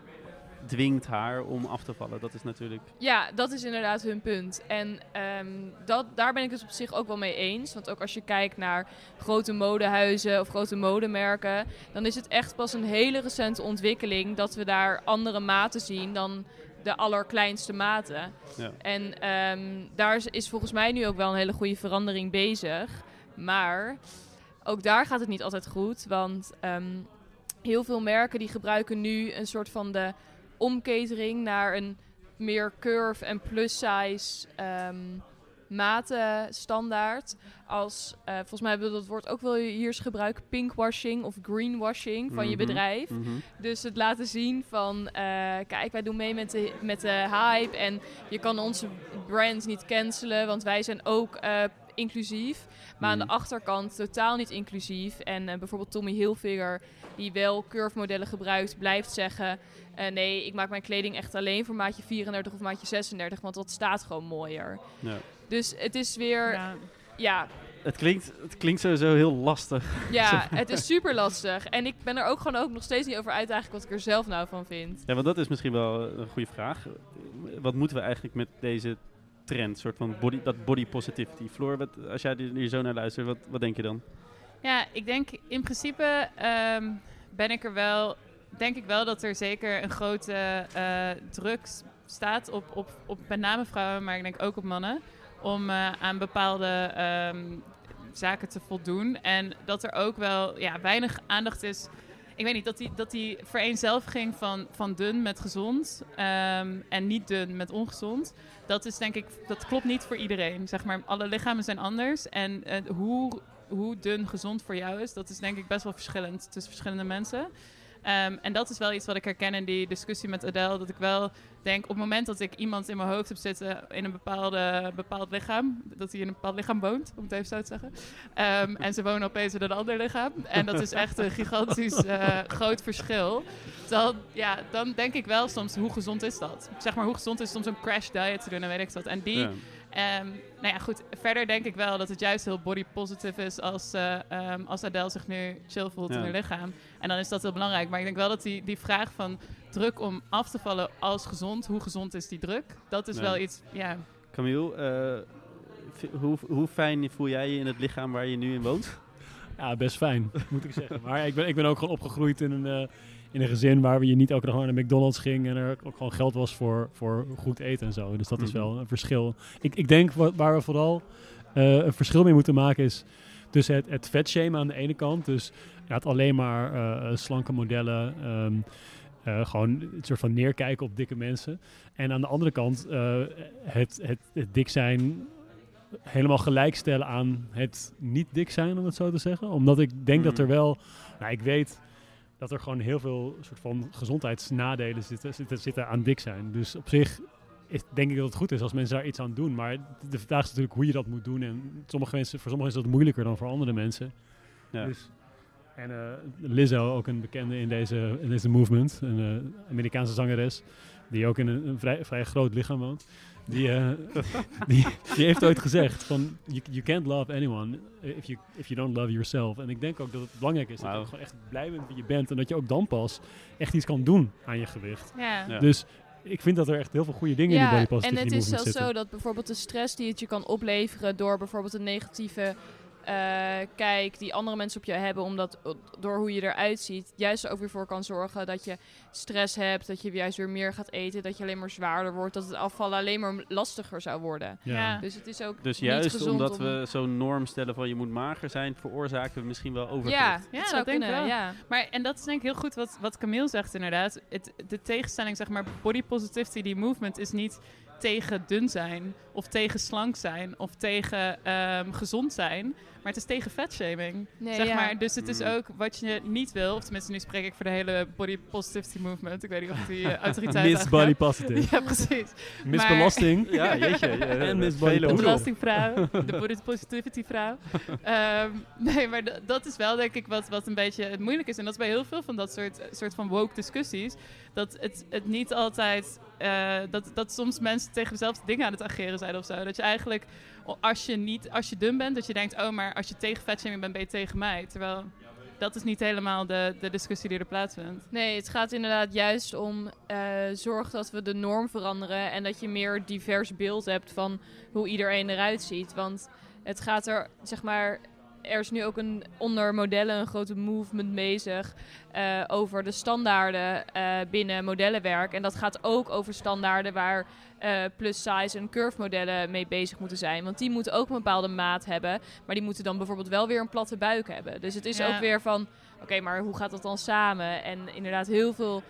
dwingt haar om af te vallen. Dat is natuurlijk... ja, dat is inderdaad hun punt. En ehm, dat, daar ben ik het op zich ook wel mee eens. Want ook als je kijkt naar grote modehuizen of grote modemerken, dan is het echt pas een hele recente ontwikkeling dat we daar andere maten zien dan de allerkleinste maten. Ja. En ehm, daar is, is volgens mij nu ook wel een hele goede verandering bezig. Maar ook daar gaat het niet altijd goed. Want ehm, heel veel merken die gebruiken nu een soort van de omketering naar een meer curve en plus size ehm matenstandaard. Als, eh, volgens mij hebben we dat woord ook wel hier eens gebruikt, pinkwashing of greenwashing van je Mhm. bedrijf. Mhm. Dus het laten zien van, eh, kijk, wij doen mee met de, met de hype en je kan onze brand niet cancelen, want wij zijn ook eh, inclusief. Maar aan de Mhm. achterkant totaal niet inclusief. En eh, bijvoorbeeld Tommy Hilfiger, die wel curve modellen gebruikt, blijft zeggen... eh, nee, ik maak mijn kleding echt alleen voor maatje 34 of maatje 36, want dat staat gewoon mooier. Ja. Dus het is weer, ja, Ja. ja, Het, klinkt, het klinkt sowieso heel lastig. [LAUGHS] het is super lastig. En ik ben er ook gewoon ook nog steeds niet over uit eigenlijk wat ik er zelf nou van vind. Ja, want dat is misschien wel een goede vraag. Wat moeten we eigenlijk met deze trend, soort van body, dat body positivity? Floor, wat, als jij hier zo naar luistert, wat, wat denk je dan? Ja, ik denk in principe ehm, ben ik er wel. Denk ik wel dat er zeker een grote eh, druk staat op, op, op met name vrouwen, maar ik denk ook op mannen. Om eh, aan bepaalde ehm, zaken te voldoen. En dat er ook wel ja, weinig aandacht is. Ik weet niet, dat die, dat die vereenzelviging van, van dun met gezond ehm, en niet dun met ongezond. Dat is denk ik, dat klopt niet voor iedereen. Zeg maar, alle lichamen zijn anders. En eh, hoe, hoe dun gezond voor jou is, dat is denk ik best wel verschillend tussen verschillende mensen. Ehm, en dat is wel iets wat ik herken in die discussie met Adele. Dat ik wel denk, op het moment dat ik iemand in mijn hoofd heb zitten in een bepaalde, bepaald lichaam, dat hij in een bepaald lichaam woont, om het even zo te zeggen. Ehm, en ze wonen opeens in een ander lichaam. En dat is echt een gigantisch eh, groot verschil. Dan, ja, dan denk ik wel soms, hoe gezond is dat? Zeg maar, hoe gezond is het om zo'n crash diet te doen en weet ik dat. En die. Ehm, nou ja, goed. Verder denk ik wel dat het juist heel body positive is als, eh, ehm, als Adele zich nu chill voelt in haar lichaam. En dan is dat heel belangrijk. Maar ik denk wel dat die, die vraag van druk om af te vallen als gezond, hoe gezond is die druk? Dat is Ja. wel iets, ja. Camille, eh, hoe, hoe fijn voel jij je in het lichaam waar je nu in woont? Ja, best fijn, moet ik zeggen. Maar ik ben, ik ben ook gewoon opgegroeid in een, eh, in een gezin waar je niet elke dag naar de McDonald's ging en er ook gewoon geld was voor, voor goed eten en zo. Dus dat is Mhm. wel een verschil. Ik, ik denk wat, waar we vooral eh, een verschil mee moeten maken is tussen het, het vetshamen aan de ene kant. Dus ja, het alleen maar eh, slanke modellen. ehm, eh, gewoon een soort van neerkijken op dikke mensen. En aan de andere kant eh, het, het, het dik zijn helemaal gelijkstellen aan het niet dik zijn, om het zo te zeggen. Omdat ik denk dat er Mhm. wel... Nou, ik weet dat er gewoon heel veel soort van gezondheidsnadelen zitten, zitten, zitten aan dik zijn. Dus op zich is, denk ik dat het goed is als mensen daar iets aan doen. Maar de vraag is natuurlijk hoe je dat moet doen. En sommige mensen, voor sommigen is dat moeilijker dan voor andere mensen. Ja. Dus, en eh, Lizzo, ook een bekende in deze, in deze movement, een eh, Amerikaanse zangeres, die ook in een, een vrij, vrij groot lichaam woont. Die, eh, [LAUGHS] die, die heeft ooit gezegd van, you, you can't love anyone if you, if you don't love yourself. En ik denk ook dat het belangrijk is dat je gewoon echt blij bent wie je bent. En dat je ook dan pas echt iets kan doen aan je gewicht. Ja. Dus ik vind dat er echt heel veel goede dingen in die body en positivity het is zelfs zitten. zo dat bijvoorbeeld de stress die het je kan opleveren door bijvoorbeeld een negatieve kijk die andere mensen op je hebben, omdat door hoe je eruit ziet, juist ook weer voor kan zorgen dat je stress hebt, dat je juist weer meer gaat eten, dat je alleen maar zwaarder wordt, dat het afvallen alleen maar lastiger zou worden. Ja. Ja. Dus het is ook Dus niet juist gezond omdat om- we zo'n norm stellen van je moet mager zijn, veroorzaken we misschien wel overgewicht. ja, Ja, dat dat zou denk ik wel. Ja. Maar, en dat is denk ik heel goed wat, wat Camille zegt inderdaad. Het, de tegenstelling, zeg maar, body positivity, die movement is niet tegen dun zijn of tegen slank zijn of tegen ehm, gezond zijn, maar het is tegen fatshaming. Nee, zeg ja. maar, dus het is Mm. ook wat je niet wil, of tenminste nu spreek ik voor de hele body positivity movement. Ik weet niet of die eh, [LAUGHS] autoriteit Miss Body Positive. [LAUGHS] Ja, precies. Miss Maar- Belasting. [LAUGHS] Ja, jeetje. eh, En Miss vele Body De belastingvrouw, de body positivity vrouw. Ehm, nee, maar dat is wel denk ik wat, wat een beetje moeilijk is. En dat is bij heel veel van dat soort, soort van woke discussies. Dat het, het niet altijd, eh, dat, dat soms mensen tegen dezelfde dingen aan het ageren zijn of zo. Dat je eigenlijk, als je, niet, als je dun bent, dat je denkt, oh maar als je tegen fatshaming bent, ben je tegen mij. Terwijl dat is niet helemaal de, de discussie die er plaatsvindt. Nee, het gaat inderdaad juist om eh, zorg dat we de norm veranderen en dat je meer divers beeld hebt van hoe iedereen eruit ziet. Want het gaat er, zeg maar, er is nu ook een, onder modellen een grote movement bezig eh, over de standaarden eh, binnen modellenwerk. En dat gaat ook over standaarden waar eh, plus size en curve modellen mee bezig moeten zijn. Want die moeten ook een bepaalde maat hebben, maar die moeten dan bijvoorbeeld wel weer een platte buik hebben. Dus het is Ja. ook weer van, oké, maar hoe gaat dat dan samen? En inderdaad heel veel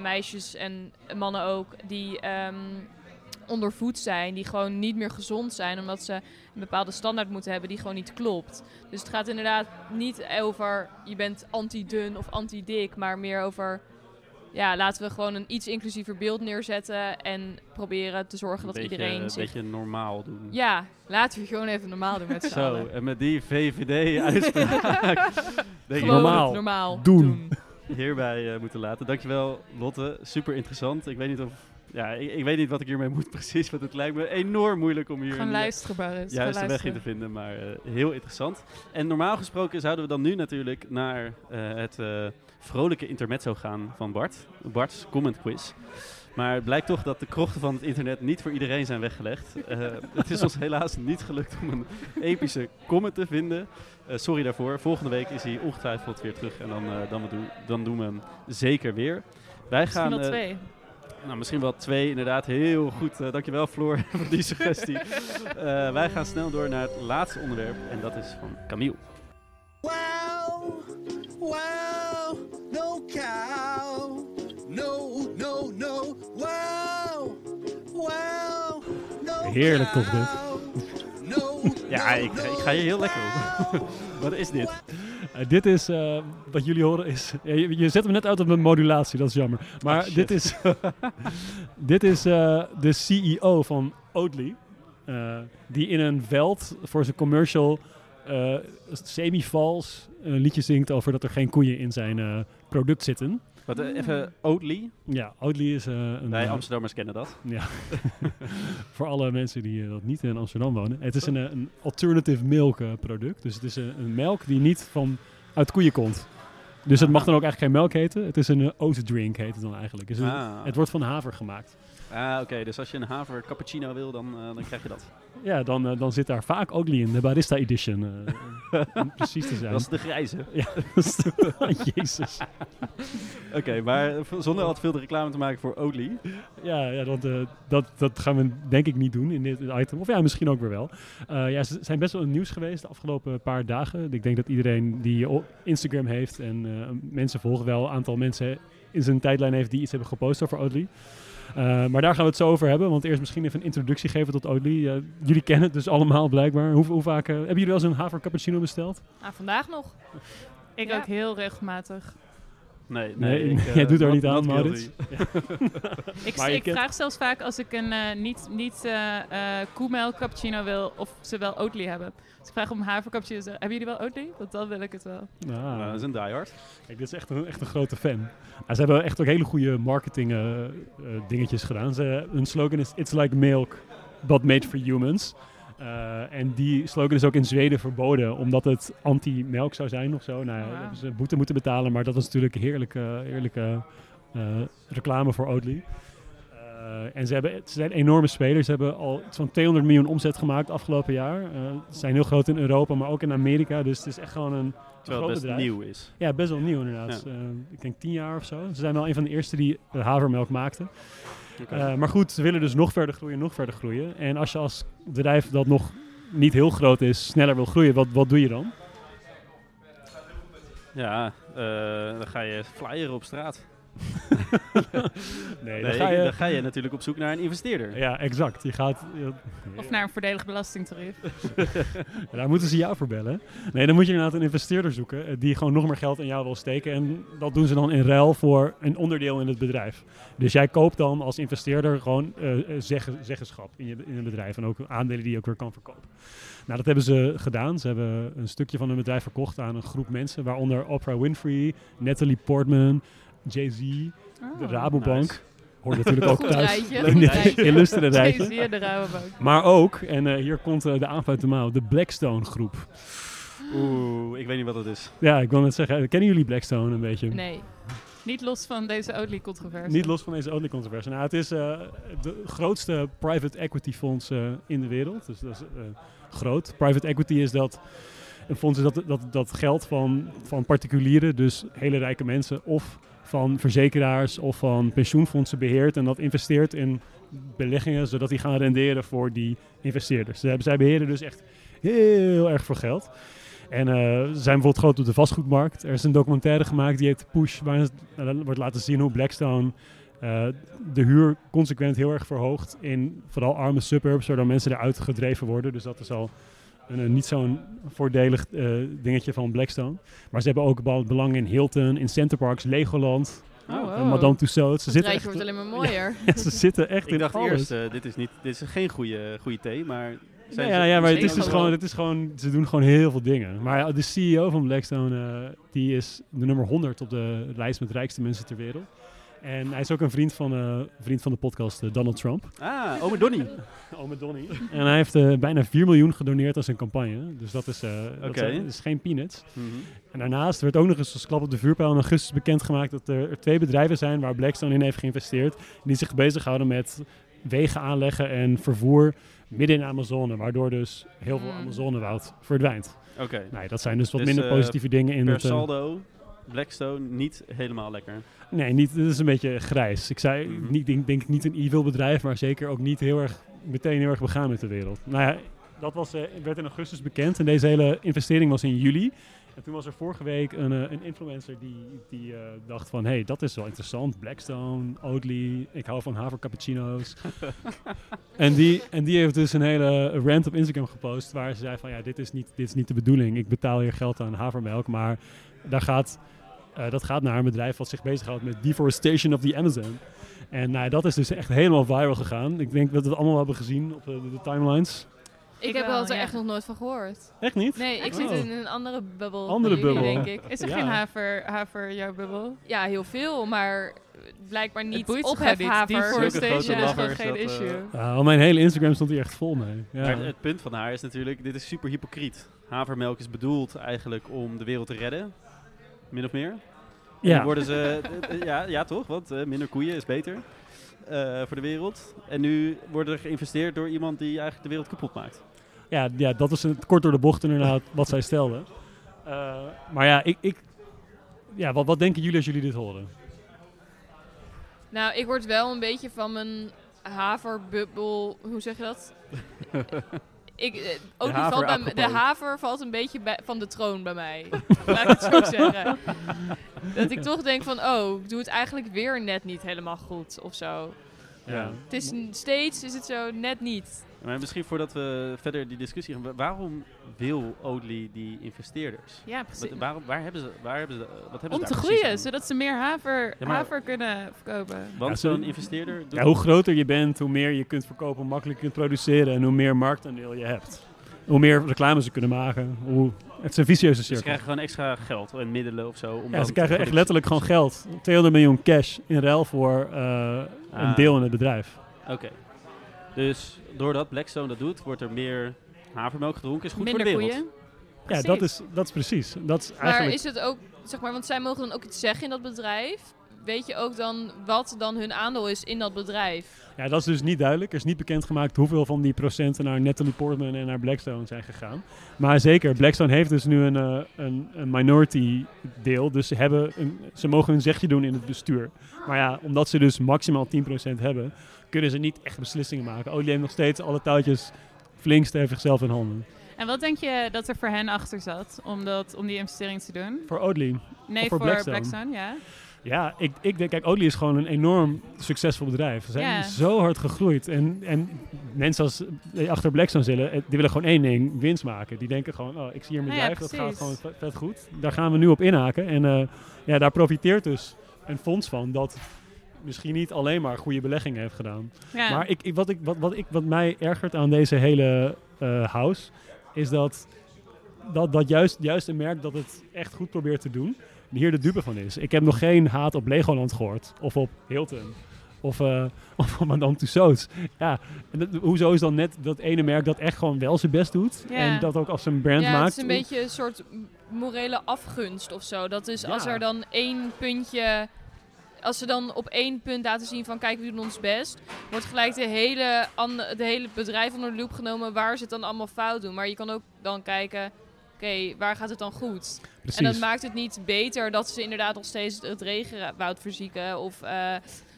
meisjes en mannen ook die ehm ondervoed zijn, die gewoon niet meer gezond zijn, omdat ze een bepaalde standaard moeten hebben die gewoon niet klopt. Dus het gaat inderdaad niet over je bent anti-dun of anti-dik, maar meer over ja, laten we gewoon een iets inclusiever beeld neerzetten en proberen te zorgen dat een beetje, iedereen een zich... beetje normaal doen. Ja, laten we gewoon even normaal doen met z'n Zo, en met die VVD-uitspraak [LAUGHS] denk ik Normaal. normaal Doen. hierbij eh, moeten laten. Dankjewel, Lotte. Super interessant. Ik weet niet of... Ja, ik, ik weet niet wat ik hiermee moet [LAUGHS] precies, want het lijkt me enorm moeilijk om hier Gewoon een luisterbaar is. Gewoon weg in te vinden, maar eh, heel interessant. En normaal gesproken zouden we dan nu natuurlijk naar eh, het eh, vrolijke intermezzo gaan van Bart. Bart's comment quiz. Maar het blijkt toch dat de krochten van het internet niet voor iedereen zijn weggelegd. Het is ons helaas niet gelukt om een epische comment te vinden. Sorry daarvoor. Volgende week is hij ongetwijfeld weer terug en dan, dan, we doen, dan doen we hem zeker weer. Wij Misschien gaan, wel twee. Nou, misschien wel twee, inderdaad. Heel goed. Eh, dankjewel, Floor, [LAUGHS] voor die suggestie. Eh, wij gaan snel door naar het laatste onderwerp. En dat is van Camille. Wow, wow, no cow. No, no, no. Wow, wow, no Heerlijk toch dit? No, [LAUGHS] Ja, ik, ik ga hier heel lekker op. [LAUGHS] Wat is dit? Eh, dit is, eh, wat jullie horen is, je, je zet hem net uit op een modulatie, dat is jammer. Maar Ah, dit is, [LAUGHS] dit is eh, de CEO van Oatly, die in een veld voor zijn commercial semi-vals een liedje zingt over dat er geen koeien in zijn product zitten. Wat, eh, even Oatly. Ja, Oatly is eh, een... Wij eh, Amsterdammers kennen dat. Ja. [LAUGHS] Voor alle mensen die dat niet in Amsterdam wonen. Het is een, een alternative milk product. Dus het is een, een melk die niet van, uit koeien komt. Dus het mag dan ook eigenlijk geen melk heten. Het is een eh, oat drink heet het dan eigenlijk. Dus het- Ah. Het wordt van haver gemaakt. Ah, oké. Dus als je een haver cappuccino wil, dan, dan krijg je dat. Ja, dan, eh, dan zit daar vaak Oatly in, de barista edition. eh, om precies te zijn. Dat is de grijze. Ja, [LAUGHS] dat is de- [LAUGHS] Jezus. Oké, maar zonder al te veel de reclame te maken voor Oatly. Ja, ja dat, eh, dat, dat gaan we denk ik niet doen in dit item. Of ja, misschien ook weer wel. Eh, ja, ze zijn best wel in nieuws geweest de afgelopen paar dagen. Ik denk dat iedereen die Instagram heeft en eh, mensen volgen wel, een aantal mensen in zijn tijdlijn heeft die iets hebben gepost over Oatly. Eh, maar daar gaan we het zo over hebben. Want eerst misschien even een introductie geven tot Oatly. Eh, jullie kennen het dus allemaal blijkbaar. Hoe, hoe vaak eh, hebben jullie wel eens een haver cappuccino besteld? Nou, vandaag nog. Ik Ja. ook heel regelmatig. Nee, Nee, nee. ik, [LAUGHS] eh, jij doet er niet aan, Maurits. [LAUGHS] Ik, Maar ik vraag zelfs vaak als ik een eh, niet, niet eh eh, koemelk cappuccino wil, of ze wel Oatly hebben. Dus ik vraag om haver cappuccino. Zeggen, hebben jullie wel Oatly? Want dan wil ik het wel. Nou, Nou, dat is een diehard. Kijk, dit is echt een, echt een grote fan. Ze hebben echt ook hele goede marketing eh, eh, dingetjes gedaan. Ze, hun slogan is It's like milk, but made for humans. Eh, en die slogan is ook in Zweden verboden, omdat het anti-melk zou zijn of zo. Nou, ja, hebben ze boete moeten betalen, maar dat was natuurlijk heerlijke, heerlijke eh, reclame voor Oatly. Eh, en ze, hebben, ze zijn enorme spelers. Ze hebben al van 200 miljoen omzet gemaakt afgelopen jaar. Ze zijn heel groot in Europa, maar ook in Amerika. Dus het is echt gewoon een, Terwijl het best bedrijf. nieuw is. Ja, best wel nieuw inderdaad. Ja. Ik denk tien jaar of zo. Ze zijn wel een van de eerste die havermelk maakten. Eh, maar goed, ze willen dus nog verder groeien, nog verder groeien. En als je als bedrijf dat nog niet heel groot is, sneller wil groeien, wat, wat doe je dan? ja, eh, dan ga je flyeren op straat. Nee, [LAUGHS] Nee, dan ga je... dan ga je natuurlijk op zoek naar een investeerder. Ja, exact. Je gaat, je- Of naar een voordelig belastingtarief. [LAUGHS] daar moeten ze jou voor bellen. Nee, dan moet je inderdaad een investeerder zoeken eh, die gewoon nog meer geld in jou wil steken. En dat doen ze dan in ruil voor een onderdeel in het bedrijf. Dus jij koopt dan als investeerder gewoon eh, eh, zeggen- zeggenschap in, je, in een bedrijf. En ook aandelen die je ook weer kan verkopen. Nou, dat hebben ze gedaan. Ze hebben een stukje van hun bedrijf verkocht aan een groep mensen. Waaronder Oprah Winfrey, Natalie Portman, Jay-Z, de Oh, Rabobank. nice. Hoort natuurlijk ook Goed thuis rijtje, in dit illustere Jay-Z rijtje. en de Rabobank. Maar ook, en eh, hier komt eh, de aanvuit de mouw, de Blackstone groep. Oeh, ik weet niet wat dat is. Ja, ik wil net zeggen, eh, kennen jullie Blackstone een beetje? Nee. Niet los van deze Oatly-controverse. Niet los van deze Oatly controverse. Nou, het is eh de grootste private equity fonds eh, in de wereld. Dus dat is eh, groot. Private equity is dat een fonds is dat, dat, dat geld van, van particulieren, dus hele rijke mensen, of van verzekeraars of van pensioenfondsen beheert en dat investeert in beleggingen, zodat die gaan renderen voor die investeerders. Zij, beheren dus echt heel erg veel geld. En eh, zijn bijvoorbeeld groot op de vastgoedmarkt. Er is een documentaire gemaakt die heet Push, waarin eh, wordt laten zien hoe Blackstone eh, de huur consequent heel erg verhoogt in vooral arme suburbs, waardoor mensen eruit gedreven worden. Dus dat is al een, een niet zo'n voordelig eh, dingetje van Blackstone. Maar ze hebben ook bepaalde belang in Hilton, in Centerparks, Legoland, Oh, en wow. Madame Tussauds. Ze Het zitten, rijtje echt, wordt alleen maar [LAUGHS] mooier. [LAUGHS] ze zitten echt Ik in dacht alles. eerst, eh, dit, is niet, dit is geen goede, goede thee, maar... zijn Ja, ze ja, ja, maar het is dus gewoon, het is gewoon, ze doen gewoon heel veel dingen. Maar ja, de CEO van Blackstone, eh, die is de nummer 100 op de lijst met rijkste mensen ter wereld. En hij is ook een vriend van, eh, vriend van de podcast eh, Donald Trump. Ah, ome Donnie. [LAUGHS] Ome Donnie. en hij heeft eh, bijna 4 miljoen gedoneerd aan zijn campagne. Dus dat is, eh, dat is geen peanuts. Mhm. En daarnaast werd ook nog eens als klap op de vuurpijl in augustus bekendgemaakt dat er, er twee bedrijven zijn waar Blackstone in heeft geïnvesteerd. Die zich bezighouden met wegen aanleggen en vervoer midden in de Amazone. Waardoor dus heel veel Mm. Amazonewoud verdwijnt. Oké. Nee, dat zijn dus wat Dus, minder positieve dingen in Per het... saldo, Blackstone, niet helemaal lekker. nee, niet, het is een beetje grijs. Ik zei, Mhm. niet, denk, denk niet een evil bedrijf, maar zeker ook niet heel erg, meteen heel erg begaan met de wereld. Nou ja, dat was, eh, werd in augustus bekend en deze hele investering was in juli. En toen was er vorige week een, eh, een influencer die, die eh, dacht van... hé, hey, dat is wel interessant. Blackstone, Oatly, ik hou van havercappuccino's. [LAUGHS] en, die, en die heeft dus een hele rant op Instagram gepost... waar ze zei van, ja, dit is niet, dit is niet de bedoeling. Ik betaal hier geld aan havermelk, maar daar gaat, eh, dat gaat naar een bedrijf... wat zich bezighoudt met deforestation of the Amazon. En nou, dat is dus echt helemaal viral gegaan. Ik denk dat we het allemaal hebben gezien op de, de timelines. Ik, Ik heb wel, er ja. echt nog nooit van gehoord. Echt niet? Nee, ik Oh. zit in een andere bubbel. Andere dan jullie, bubbel. denk ik. Is er Ja. geen haver, haver jouw bubbel? Ja, heel veel, maar blijkbaar niet ophefhaver. Deforestation Zulke is gewoon geen dat, issue. eh, al mijn hele Instagram stond hier echt vol mee. Ja. Maar het punt van haar is natuurlijk, dit is super hypocriet. Havermelk is bedoeld eigenlijk om de wereld te redden. Min of meer. Ja. worden ze, eh, eh, ja, ja toch, want eh, minder koeien is beter eh, voor de wereld. En nu wordt er geïnvesteerd door iemand die eigenlijk de wereld kapot maakt. Ja, ja, dat is het kort door de bocht inderdaad wat zij stelde. Eh, maar ja, ik, ik, ja wat, wat denken jullie als jullie dit horen? Nou, ik word wel een beetje van mijn haverbubbel. Hoe zeg je dat? [LAUGHS] ik, eh, ook De die valt bij de haver valt een beetje bij, van de troon bij mij. [LAUGHS] Laat ik het zo zeggen. Dat ik toch denk van, oh, ik doe het eigenlijk weer net niet helemaal goed of zo. Ja. Het is steeds is het zo net niet. Maar misschien voordat we verder die discussie gaan, wa- waarom wil Oatly die investeerders? Ja, precies. Wat, waarom, waar hebben ze, waar hebben ze, wat hebben Om ze te groeien, aan? zodat ze meer haver, Ja, maar- haver kunnen verkopen. Want Ja, zo'n investeerder doet Ja, hoe groter je bent, hoe meer je kunt verkopen, hoe makkelijker je kunt produceren en hoe meer marktaandeel je hebt. Hoe meer reclame ze kunnen maken. Hoe, het is een vicieuze Dus ze cirkel. krijgen gewoon extra geld en middelen of zo. Om Ja, dan ze krijgen echt letterlijk gewoon geld. 200 miljoen cash in ruil voor eh, een Ah. deel in het bedrijf. Oké. Dus doordat Blackstone dat doet, wordt er meer havermelk gedronken. Is goed Minder voor de wereld. koeien. Ja, dat is, dat is precies. Dat is Maar eigenlijk... is het ook, zeg maar, want zij mogen dan ook iets zeggen in dat bedrijf. Weet je ook dan wat dan hun aandeel is in dat bedrijf? Ja, dat is dus niet duidelijk. Er is niet bekendgemaakt hoeveel van die procenten naar Natalie Portman en naar Blackstone zijn gegaan. Maar zeker, Blackstone heeft dus nu een, eh, een, een minority deel. Dus ze, hebben een, ze mogen een zegje doen in het bestuur. Maar ja, omdat ze dus maximaal 10% hebben, kunnen ze niet echt beslissingen maken. Olie heeft nog steeds alle touwtjes flink stevig zelf in handen. En wat denk je dat er voor hen achter zat om, dat, om die investering te doen? Voor Oatly. Nee, Of voor voor, Blackstone? Blackstone. ja. Ja, ik, ik denk, kijk, Oatly is gewoon een enorm succesvol bedrijf. Ze zijn zo hard gegroeid. En, en mensen als die achter Blackstone zitten, eh, die willen gewoon één ding, winst maken. Die denken gewoon, oh, ik zie hier ja, bedrijf, dat gaat gewoon vet, vet goed. Daar gaan we nu op inhaken. En eh, ja, daar profiteert dus een fonds van dat misschien niet alleen maar goede beleggingen heeft gedaan. Ja. Maar ik, ik, wat, ik, wat, wat, ik, wat mij ergert aan deze hele eh, house, is dat, dat, dat juist, juist een merk dat het echt goed probeert te doen, hier de dupe van is. Ik heb nog geen haat op Legoland gehoord, of op Hilton, of, eh [LAUGHS] of op Madame Tussauds. Ja, en dat, hoezo is dan net dat ene merk dat echt gewoon wel zijn best doet, Ja. en dat ook als een brand ja, maakt? het is een beetje een soort morele afgunst of zo. Dat is als er dan één puntje... Als ze dan op één punt laten zien van kijk, we doen ons best, wordt gelijk de hele, de hele bedrijf onder de loep genomen waar ze het dan allemaal fout doen. Maar je kan ook dan kijken, oké, waar gaat het dan goed? Precies. En dat maakt het niet beter dat ze inderdaad nog steeds het regenwoud verzieken of eh,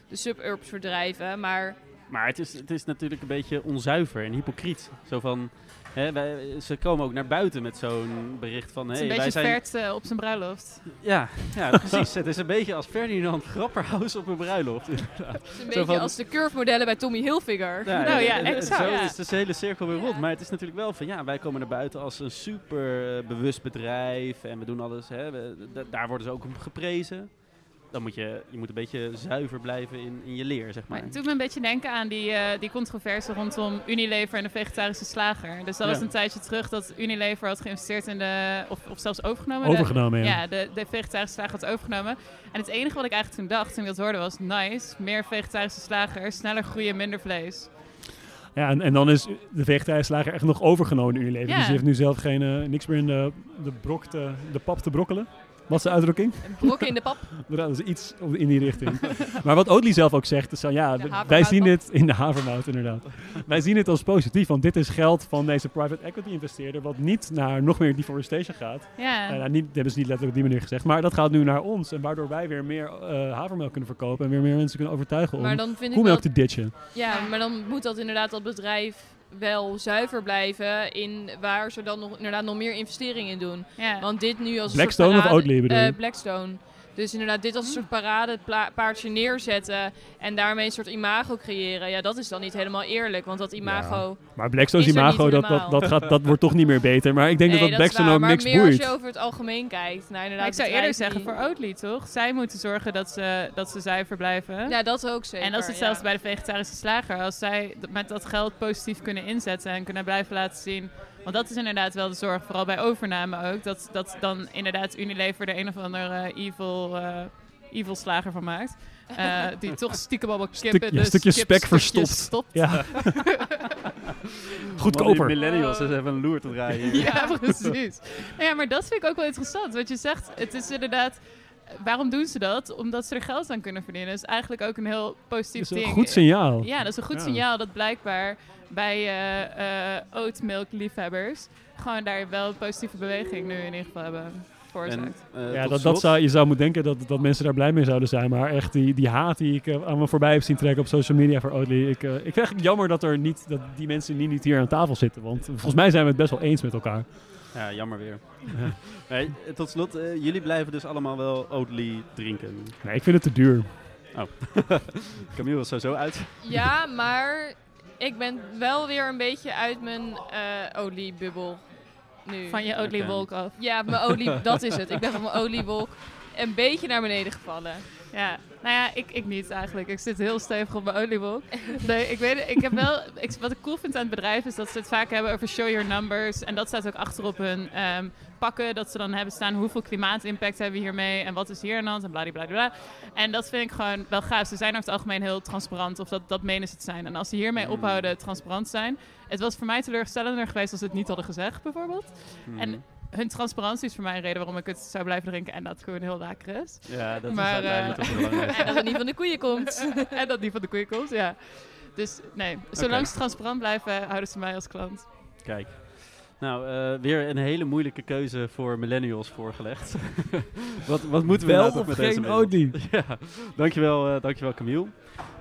de suburbs verdrijven. Maar Maar het is, het is natuurlijk een beetje onzuiver en hypocriet. Zo van, hè, wij, ze komen ook naar buiten met zo'n bericht van... het is Hey, een wij beetje zijn, Vert eh, op zijn bruiloft. Ja, ja, [LAUGHS] precies. het is een beetje als Ferdinand Grapperhaus op een bruiloft. het is een Zo beetje van- als de curve-modellen bij Tommy Hilfiger. Nou ja, en- exact. Zo Ja. is de hele cirkel weer rond. Ja. Maar het is natuurlijk wel van, ja, wij komen naar buiten als een super bewust bedrijf. En we doen alles, hè. we- daar worden ze ook om geprezen. Dan moet je, je moet een beetje zuiver blijven in, in je leer, zeg Maar maar. het doet me een beetje denken aan die, eh, die controverse rondom Unilever en de vegetarische slager. Dus dat Ja. was een tijdje terug dat Unilever had geïnvesteerd in de, of, of zelfs overgenomen. de- Overgenomen, ja. ja, de, de vegetarische slager had overgenomen. En het enige wat ik eigenlijk toen dacht, toen ik dat hoorde, was nice, meer vegetarische slagers, sneller groeien, minder vlees. Ja, en, en dan is de vegetarische slager echt nog overgenomen in. Ja. Dus die heeft nu zelf geen, eh, niks meer in de, de, brok te, de pap te brokkelen. Wat is de uitdrukking? Een brok in de pap. [LAUGHS] Dat is iets in die richting. maar wat Oatly zelf ook zegt, is van ja, wij zien dit in de havermout inderdaad. wij zien het als positief, want dit is geld van deze private equity investeerder, wat niet naar nog meer deforestation gaat. Ja, Eh, nou, niet, dat hebben ze niet letterlijk op die manier gezegd, maar dat gaat nu naar ons. En waardoor wij weer meer eh, havermelk kunnen verkopen en weer meer mensen kunnen overtuigen om Maar dan vind ik wel, koemelk te ditchen. ja, maar dan moet dat inderdaad dat bedrijf wel zuiver blijven in waar ze dan nog inderdaad nog meer investeringen in doen. ja. Want dit nu als Blackstone soort of Oatly bedoel je? eh, Blackstone. Dus inderdaad, dit als een soort paradepaardje neerzetten en daarmee een soort imago creëren. Ja, dat is dan niet helemaal eerlijk, want dat imago... Maar Blackstone's Is er imago, niet dat, dat, dat, gaat, dat wordt toch niet meer beter. Maar ik denk nee, dat dat Blackstone ook maar niks meer boeit. als je over het algemeen kijkt. Nou, inderdaad, Maar ik zou het eerder zeggen voor Oatly, toch? Zij moeten zorgen dat ze, dat ze zuiver blijven. Ja, dat ook zeker. en dat is ja. hetzelfde bij de vegetarische slager. Als zij met dat geld positief kunnen inzetten en kunnen blijven laten zien. Want dat is inderdaad wel de zorg, vooral bij overname ook. Dat, dat dan inderdaad Unilever er een of andere evil, eh, evil slager van maakt. Eh, die toch stiekem allemaal kippen. ja, dus stukje spek verstopt. stopt. Ja. [LAUGHS] Die Goedkoper. millennials eens even een loer te draaien. [LAUGHS] Ja, precies. Nou ja, maar dat vind ik ook wel interessant. Wat je zegt, het is inderdaad... Waarom doen ze dat? Omdat ze er geld aan kunnen verdienen. Dat is eigenlijk ook een heel positief Dat is een ding. goed signaal. Ja, dat is een goed Ja. signaal dat blijkbaar bij eh eh oatmilk liefhebbers gewoon daar wel een positieve beweging nu in ieder geval hebben En, veroorzaakt. eh, Ja, dat, dat zou, je zou moeten denken dat, dat mensen daar blij mee zouden zijn. Maar echt die, die haat die ik eh, aan me voorbij heb zien trekken op social media voor Oatly. Ik, ik vind het jammer dat, er niet, dat die mensen niet, niet hier aan tafel zitten. Want volgens mij zijn we het best wel eens met elkaar. Ja, jammer weer. [LAUGHS] nee, tot slot, jullie blijven dus allemaal wel Oatly drinken. Nee, ik vind het te duur. [LAUGHS] Camille was sowieso uit. Ja, maar ik ben wel weer een beetje uit mijn eh oliebubbel nu. Van je Oatly Oké. wolk af. Ja, mijn olie, dat is het. Ik ben van mijn oliewolk een beetje naar beneden gevallen. Ja, nou ja, ik, ik niet eigenlijk. Ik zit heel stevig op mijn oliewolk. Nee, ik weet het, ik heb wel, ik, wat ik cool vind aan het bedrijf is dat ze het vaak hebben over show your numbers. En dat staat ook achter op hun ehm, pakken. Dat ze dan hebben staan hoeveel klimaatimpact hebben we hiermee en wat is hier aan de hand en bladibladibla. En dat vind ik gewoon wel gaaf. Ze zijn over het algemeen heel transparant of dat, dat menen ze te zijn. En als ze hiermee Mm. ophouden transparant zijn. Het was voor mij teleurstellender geweest als ze het niet hadden gezegd bijvoorbeeld. En hun transparantie is voor mij een reden waarom ik het zou blijven drinken en dat het gewoon heel lekker is. ja, dat maar, is uiteindelijk toch het belangrijkste. En dat het niet van de koeien komt. [LAUGHS] en dat die van de koeien komt, ja. Dus nee, zolang ze transparant blijven, houden ze mij als klant. Kijk. Nou, eh, weer een hele moeilijke keuze voor millennials voorgelegd. [LAUGHS] wat, wat moeten we Wel nou of met geen? Oatly? [LAUGHS] ja, dankjewel, eh dankjewel Camille.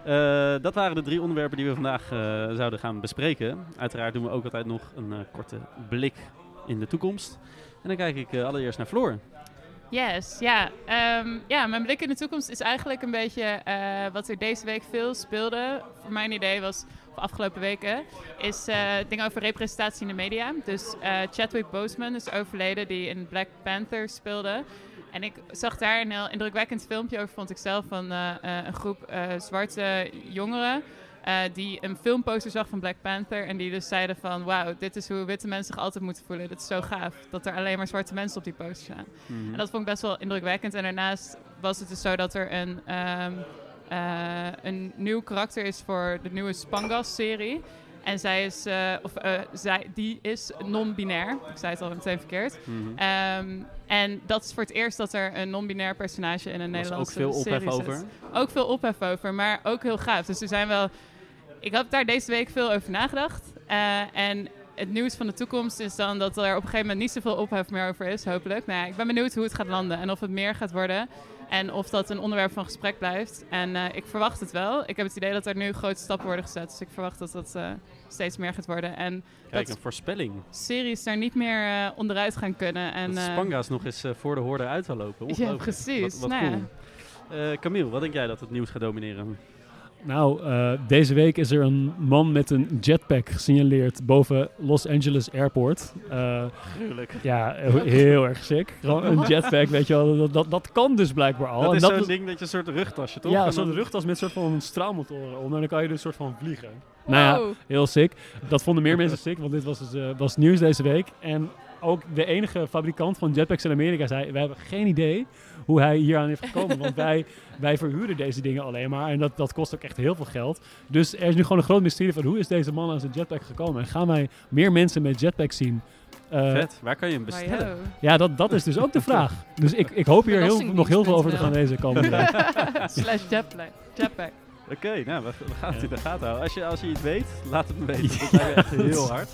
Eh, dat waren de drie onderwerpen die we vandaag eh, zouden gaan bespreken. Uiteraard doen we ook altijd nog een eh, korte blik in de toekomst. En dan kijk ik eh, allereerst naar Floor. Yes, ja. Ehm, ja, mijn blik in de toekomst is eigenlijk een beetje eh, wat er deze week veel speelde. Voor mijn idee was, of afgelopen weken, is eh dingen over representatie in de media. Dus Chadwick Boseman is overleden, die in Black Panther speelde. En ik zag daar een heel indrukwekkend filmpje over, vond ik zelf, van een groep zwarte jongeren. Eh, die een filmposter zag van Black Panther. En die dus zeiden van, wauw, dit is hoe witte mensen zich altijd moeten voelen. Dit is zo gaaf, dat er alleen maar zwarte mensen op die poster staan. Mhm. En dat vond ik best wel indrukwekkend. En daarnaast was het dus zo dat er een, ehm, eh, een nieuw karakter is voor de nieuwe Spangas-serie. En zij is, eh, of zij, die is non-binair. Ik zei het al meteen verkeerd. Mhm. Ehm, en dat is voor het eerst dat er een non-binair personage in een Er was Nederlandse ook veel ophef serie over. Ook veel ophef over, maar ook heel gaaf. Dus er zijn wel... Ik heb daar deze week veel over nagedacht. Eh, en het nieuws van de toekomst is dan dat er op een gegeven moment niet zoveel ophef meer over is, hopelijk. Nou ja, ik ben benieuwd hoe het gaat landen en of het meer gaat worden. En of dat een onderwerp van gesprek blijft. En eh, ik verwacht het wel. Ik heb het idee dat er nu grote stappen worden gezet. Dus ik verwacht dat dat eh, steeds meer gaat worden. En Kijk, dat een voorspelling. series daar niet meer onderuit gaan kunnen. En, dat Spanga's nog eens voor de hoorde uit zal lopen. Ja, precies. Wat, wat Nou cool. Camille, wat denk jij dat het nieuws gaat domineren? Nou, eh, deze week is er een man met een jetpack gesignaleerd boven Los Angeles Airport. Eh, Gruwelijk. ja, he- heel erg sick. Gewoon een [LAUGHS] jetpack, weet je wel. Dat, dat, dat kan dus blijkbaar al. dat is dat zo'n ding dat je een soort rugtasje, toch? Ja, En zo'n dan- rugtas met een soort van straalmotoren om. En dan kan je dus een soort van vliegen. Nou ja, heel sick. Dat vonden meer mensen [LAUGHS] sick, want dit was, dus, eh, was nieuws deze week. En ook de enige fabrikant van jetpacks in Amerika zei... we hebben geen idee hoe hij hier aan heeft gekomen. want wij, [LAUGHS] wij verhuren deze dingen alleen maar. En dat, dat kost ook echt heel veel geld. Dus er is nu gewoon een groot mysterie van... hoe is deze man aan zijn jetpack gekomen? En gaan wij meer mensen met jetpacks zien? Eh, Vet, waar kan je hem bestellen? ja, dat, dat is dus ook de vraag. Dus ik, ik hoop hier heel, nog heel veel over te gaan lezen komende [LAUGHS] Slash jetpack. jetpack. Oké, nou, we, we gaan het in de gaten houden. Als je, als je iets weet, laat het me weten. [LAUGHS] Dat lijkt me echt heel hard.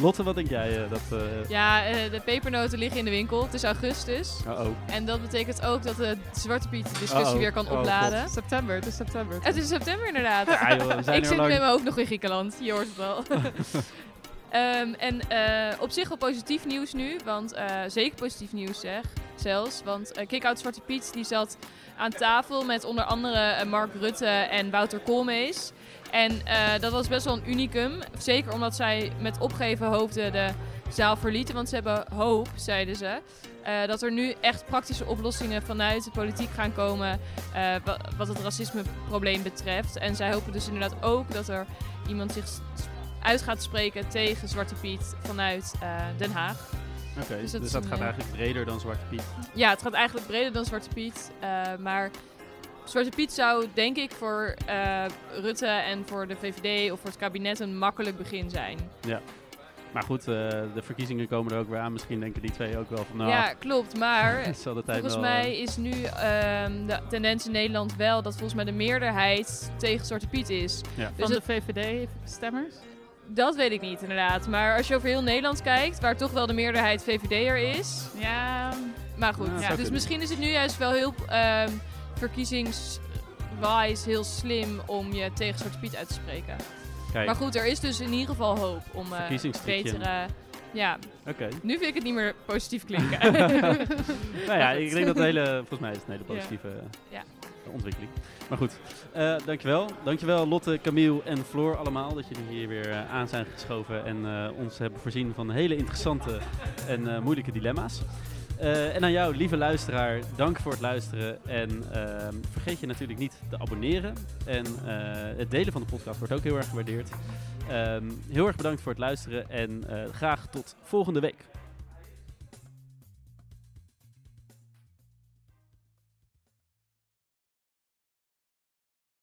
Lotte, wat denk jij eh, dat... eh Ja, eh, de pepernoten liggen in de winkel. Het is augustus. oh, oh. En dat betekent ook dat de Zwarte Piet discussie weer kan Oh, opladen. September, het is september. het is september inderdaad. Ja, joh, we zijn ik zit lang. met mijn hoofd nog in Griekenland. Je hoort het wel. [LAUGHS] Ehm, en eh, op zich wel positief nieuws nu. Want eh, zeker positief nieuws zeg. zelfs. Want Kick-Out Zwarte Piet die zat aan tafel met onder andere Mark Rutte en Wouter Koolmees. En eh, dat was best wel een unicum. Zeker omdat zij met opgeven hoofden de zaal verlieten. Want ze hebben hoop, zeiden ze. eh, dat er nu echt praktische oplossingen vanuit de politiek gaan komen. eh, wa- wat het racismeprobleem betreft. En zij hopen dus inderdaad ook dat er iemand zich uit gaat spreken tegen Zwarte Piet vanuit Den Haag. Oké, Dus dus dat een, gaat eigenlijk breder dan Zwarte Piet. Ja, het gaat eigenlijk breder dan Zwarte Piet. maar Zwarte Piet zou denk ik voor eh, Rutte en voor de VVD of voor het kabinet een makkelijk begin zijn. Maar goed, eh, de verkiezingen komen er ook weer aan. Misschien denken die twee ook wel van, nou, ja, klopt. Maar [LAUGHS] volgens wel, eh, mij is nu ehm, de tendens in Nederland wel dat volgens mij de meerderheid tegen Zwarte Piet is. Ja. Dus Van het- de VVD-stemmers? dat weet ik niet inderdaad. Maar als je over heel Nederland kijkt, waar toch wel de meerderheid VVD'er is. Ja, Maar goed, Ja, dus kunnen. misschien is het nu juist wel heel ehm verkiezingswise heel slim om je tegen Zwarte Piet uit te spreken. Kijk, Maar goed, er is dus in ieder geval hoop om Verkiezingstrikje. betere... Ja, oké. nu vind ik het niet meer positief [LAUGHS] klinken. nou ja, ik denk dat het hele, [LAUGHS] volgens mij is het een hele positieve Ja. eh, ontwikkeling. Maar goed, eh, dankjewel. Dankjewel Lotte, Camille en Floor allemaal dat jullie hier weer aan zijn geschoven en ons hebben voorzien van hele interessante en moeilijke dilemma's. Eh, en aan jou, lieve luisteraar, dank voor het luisteren. En ehm, vergeet je natuurlijk niet te abonneren. En eh, het delen van de podcast wordt ook heel erg gewaardeerd. Ehm, heel erg bedankt voor het luisteren en eh, graag tot volgende week.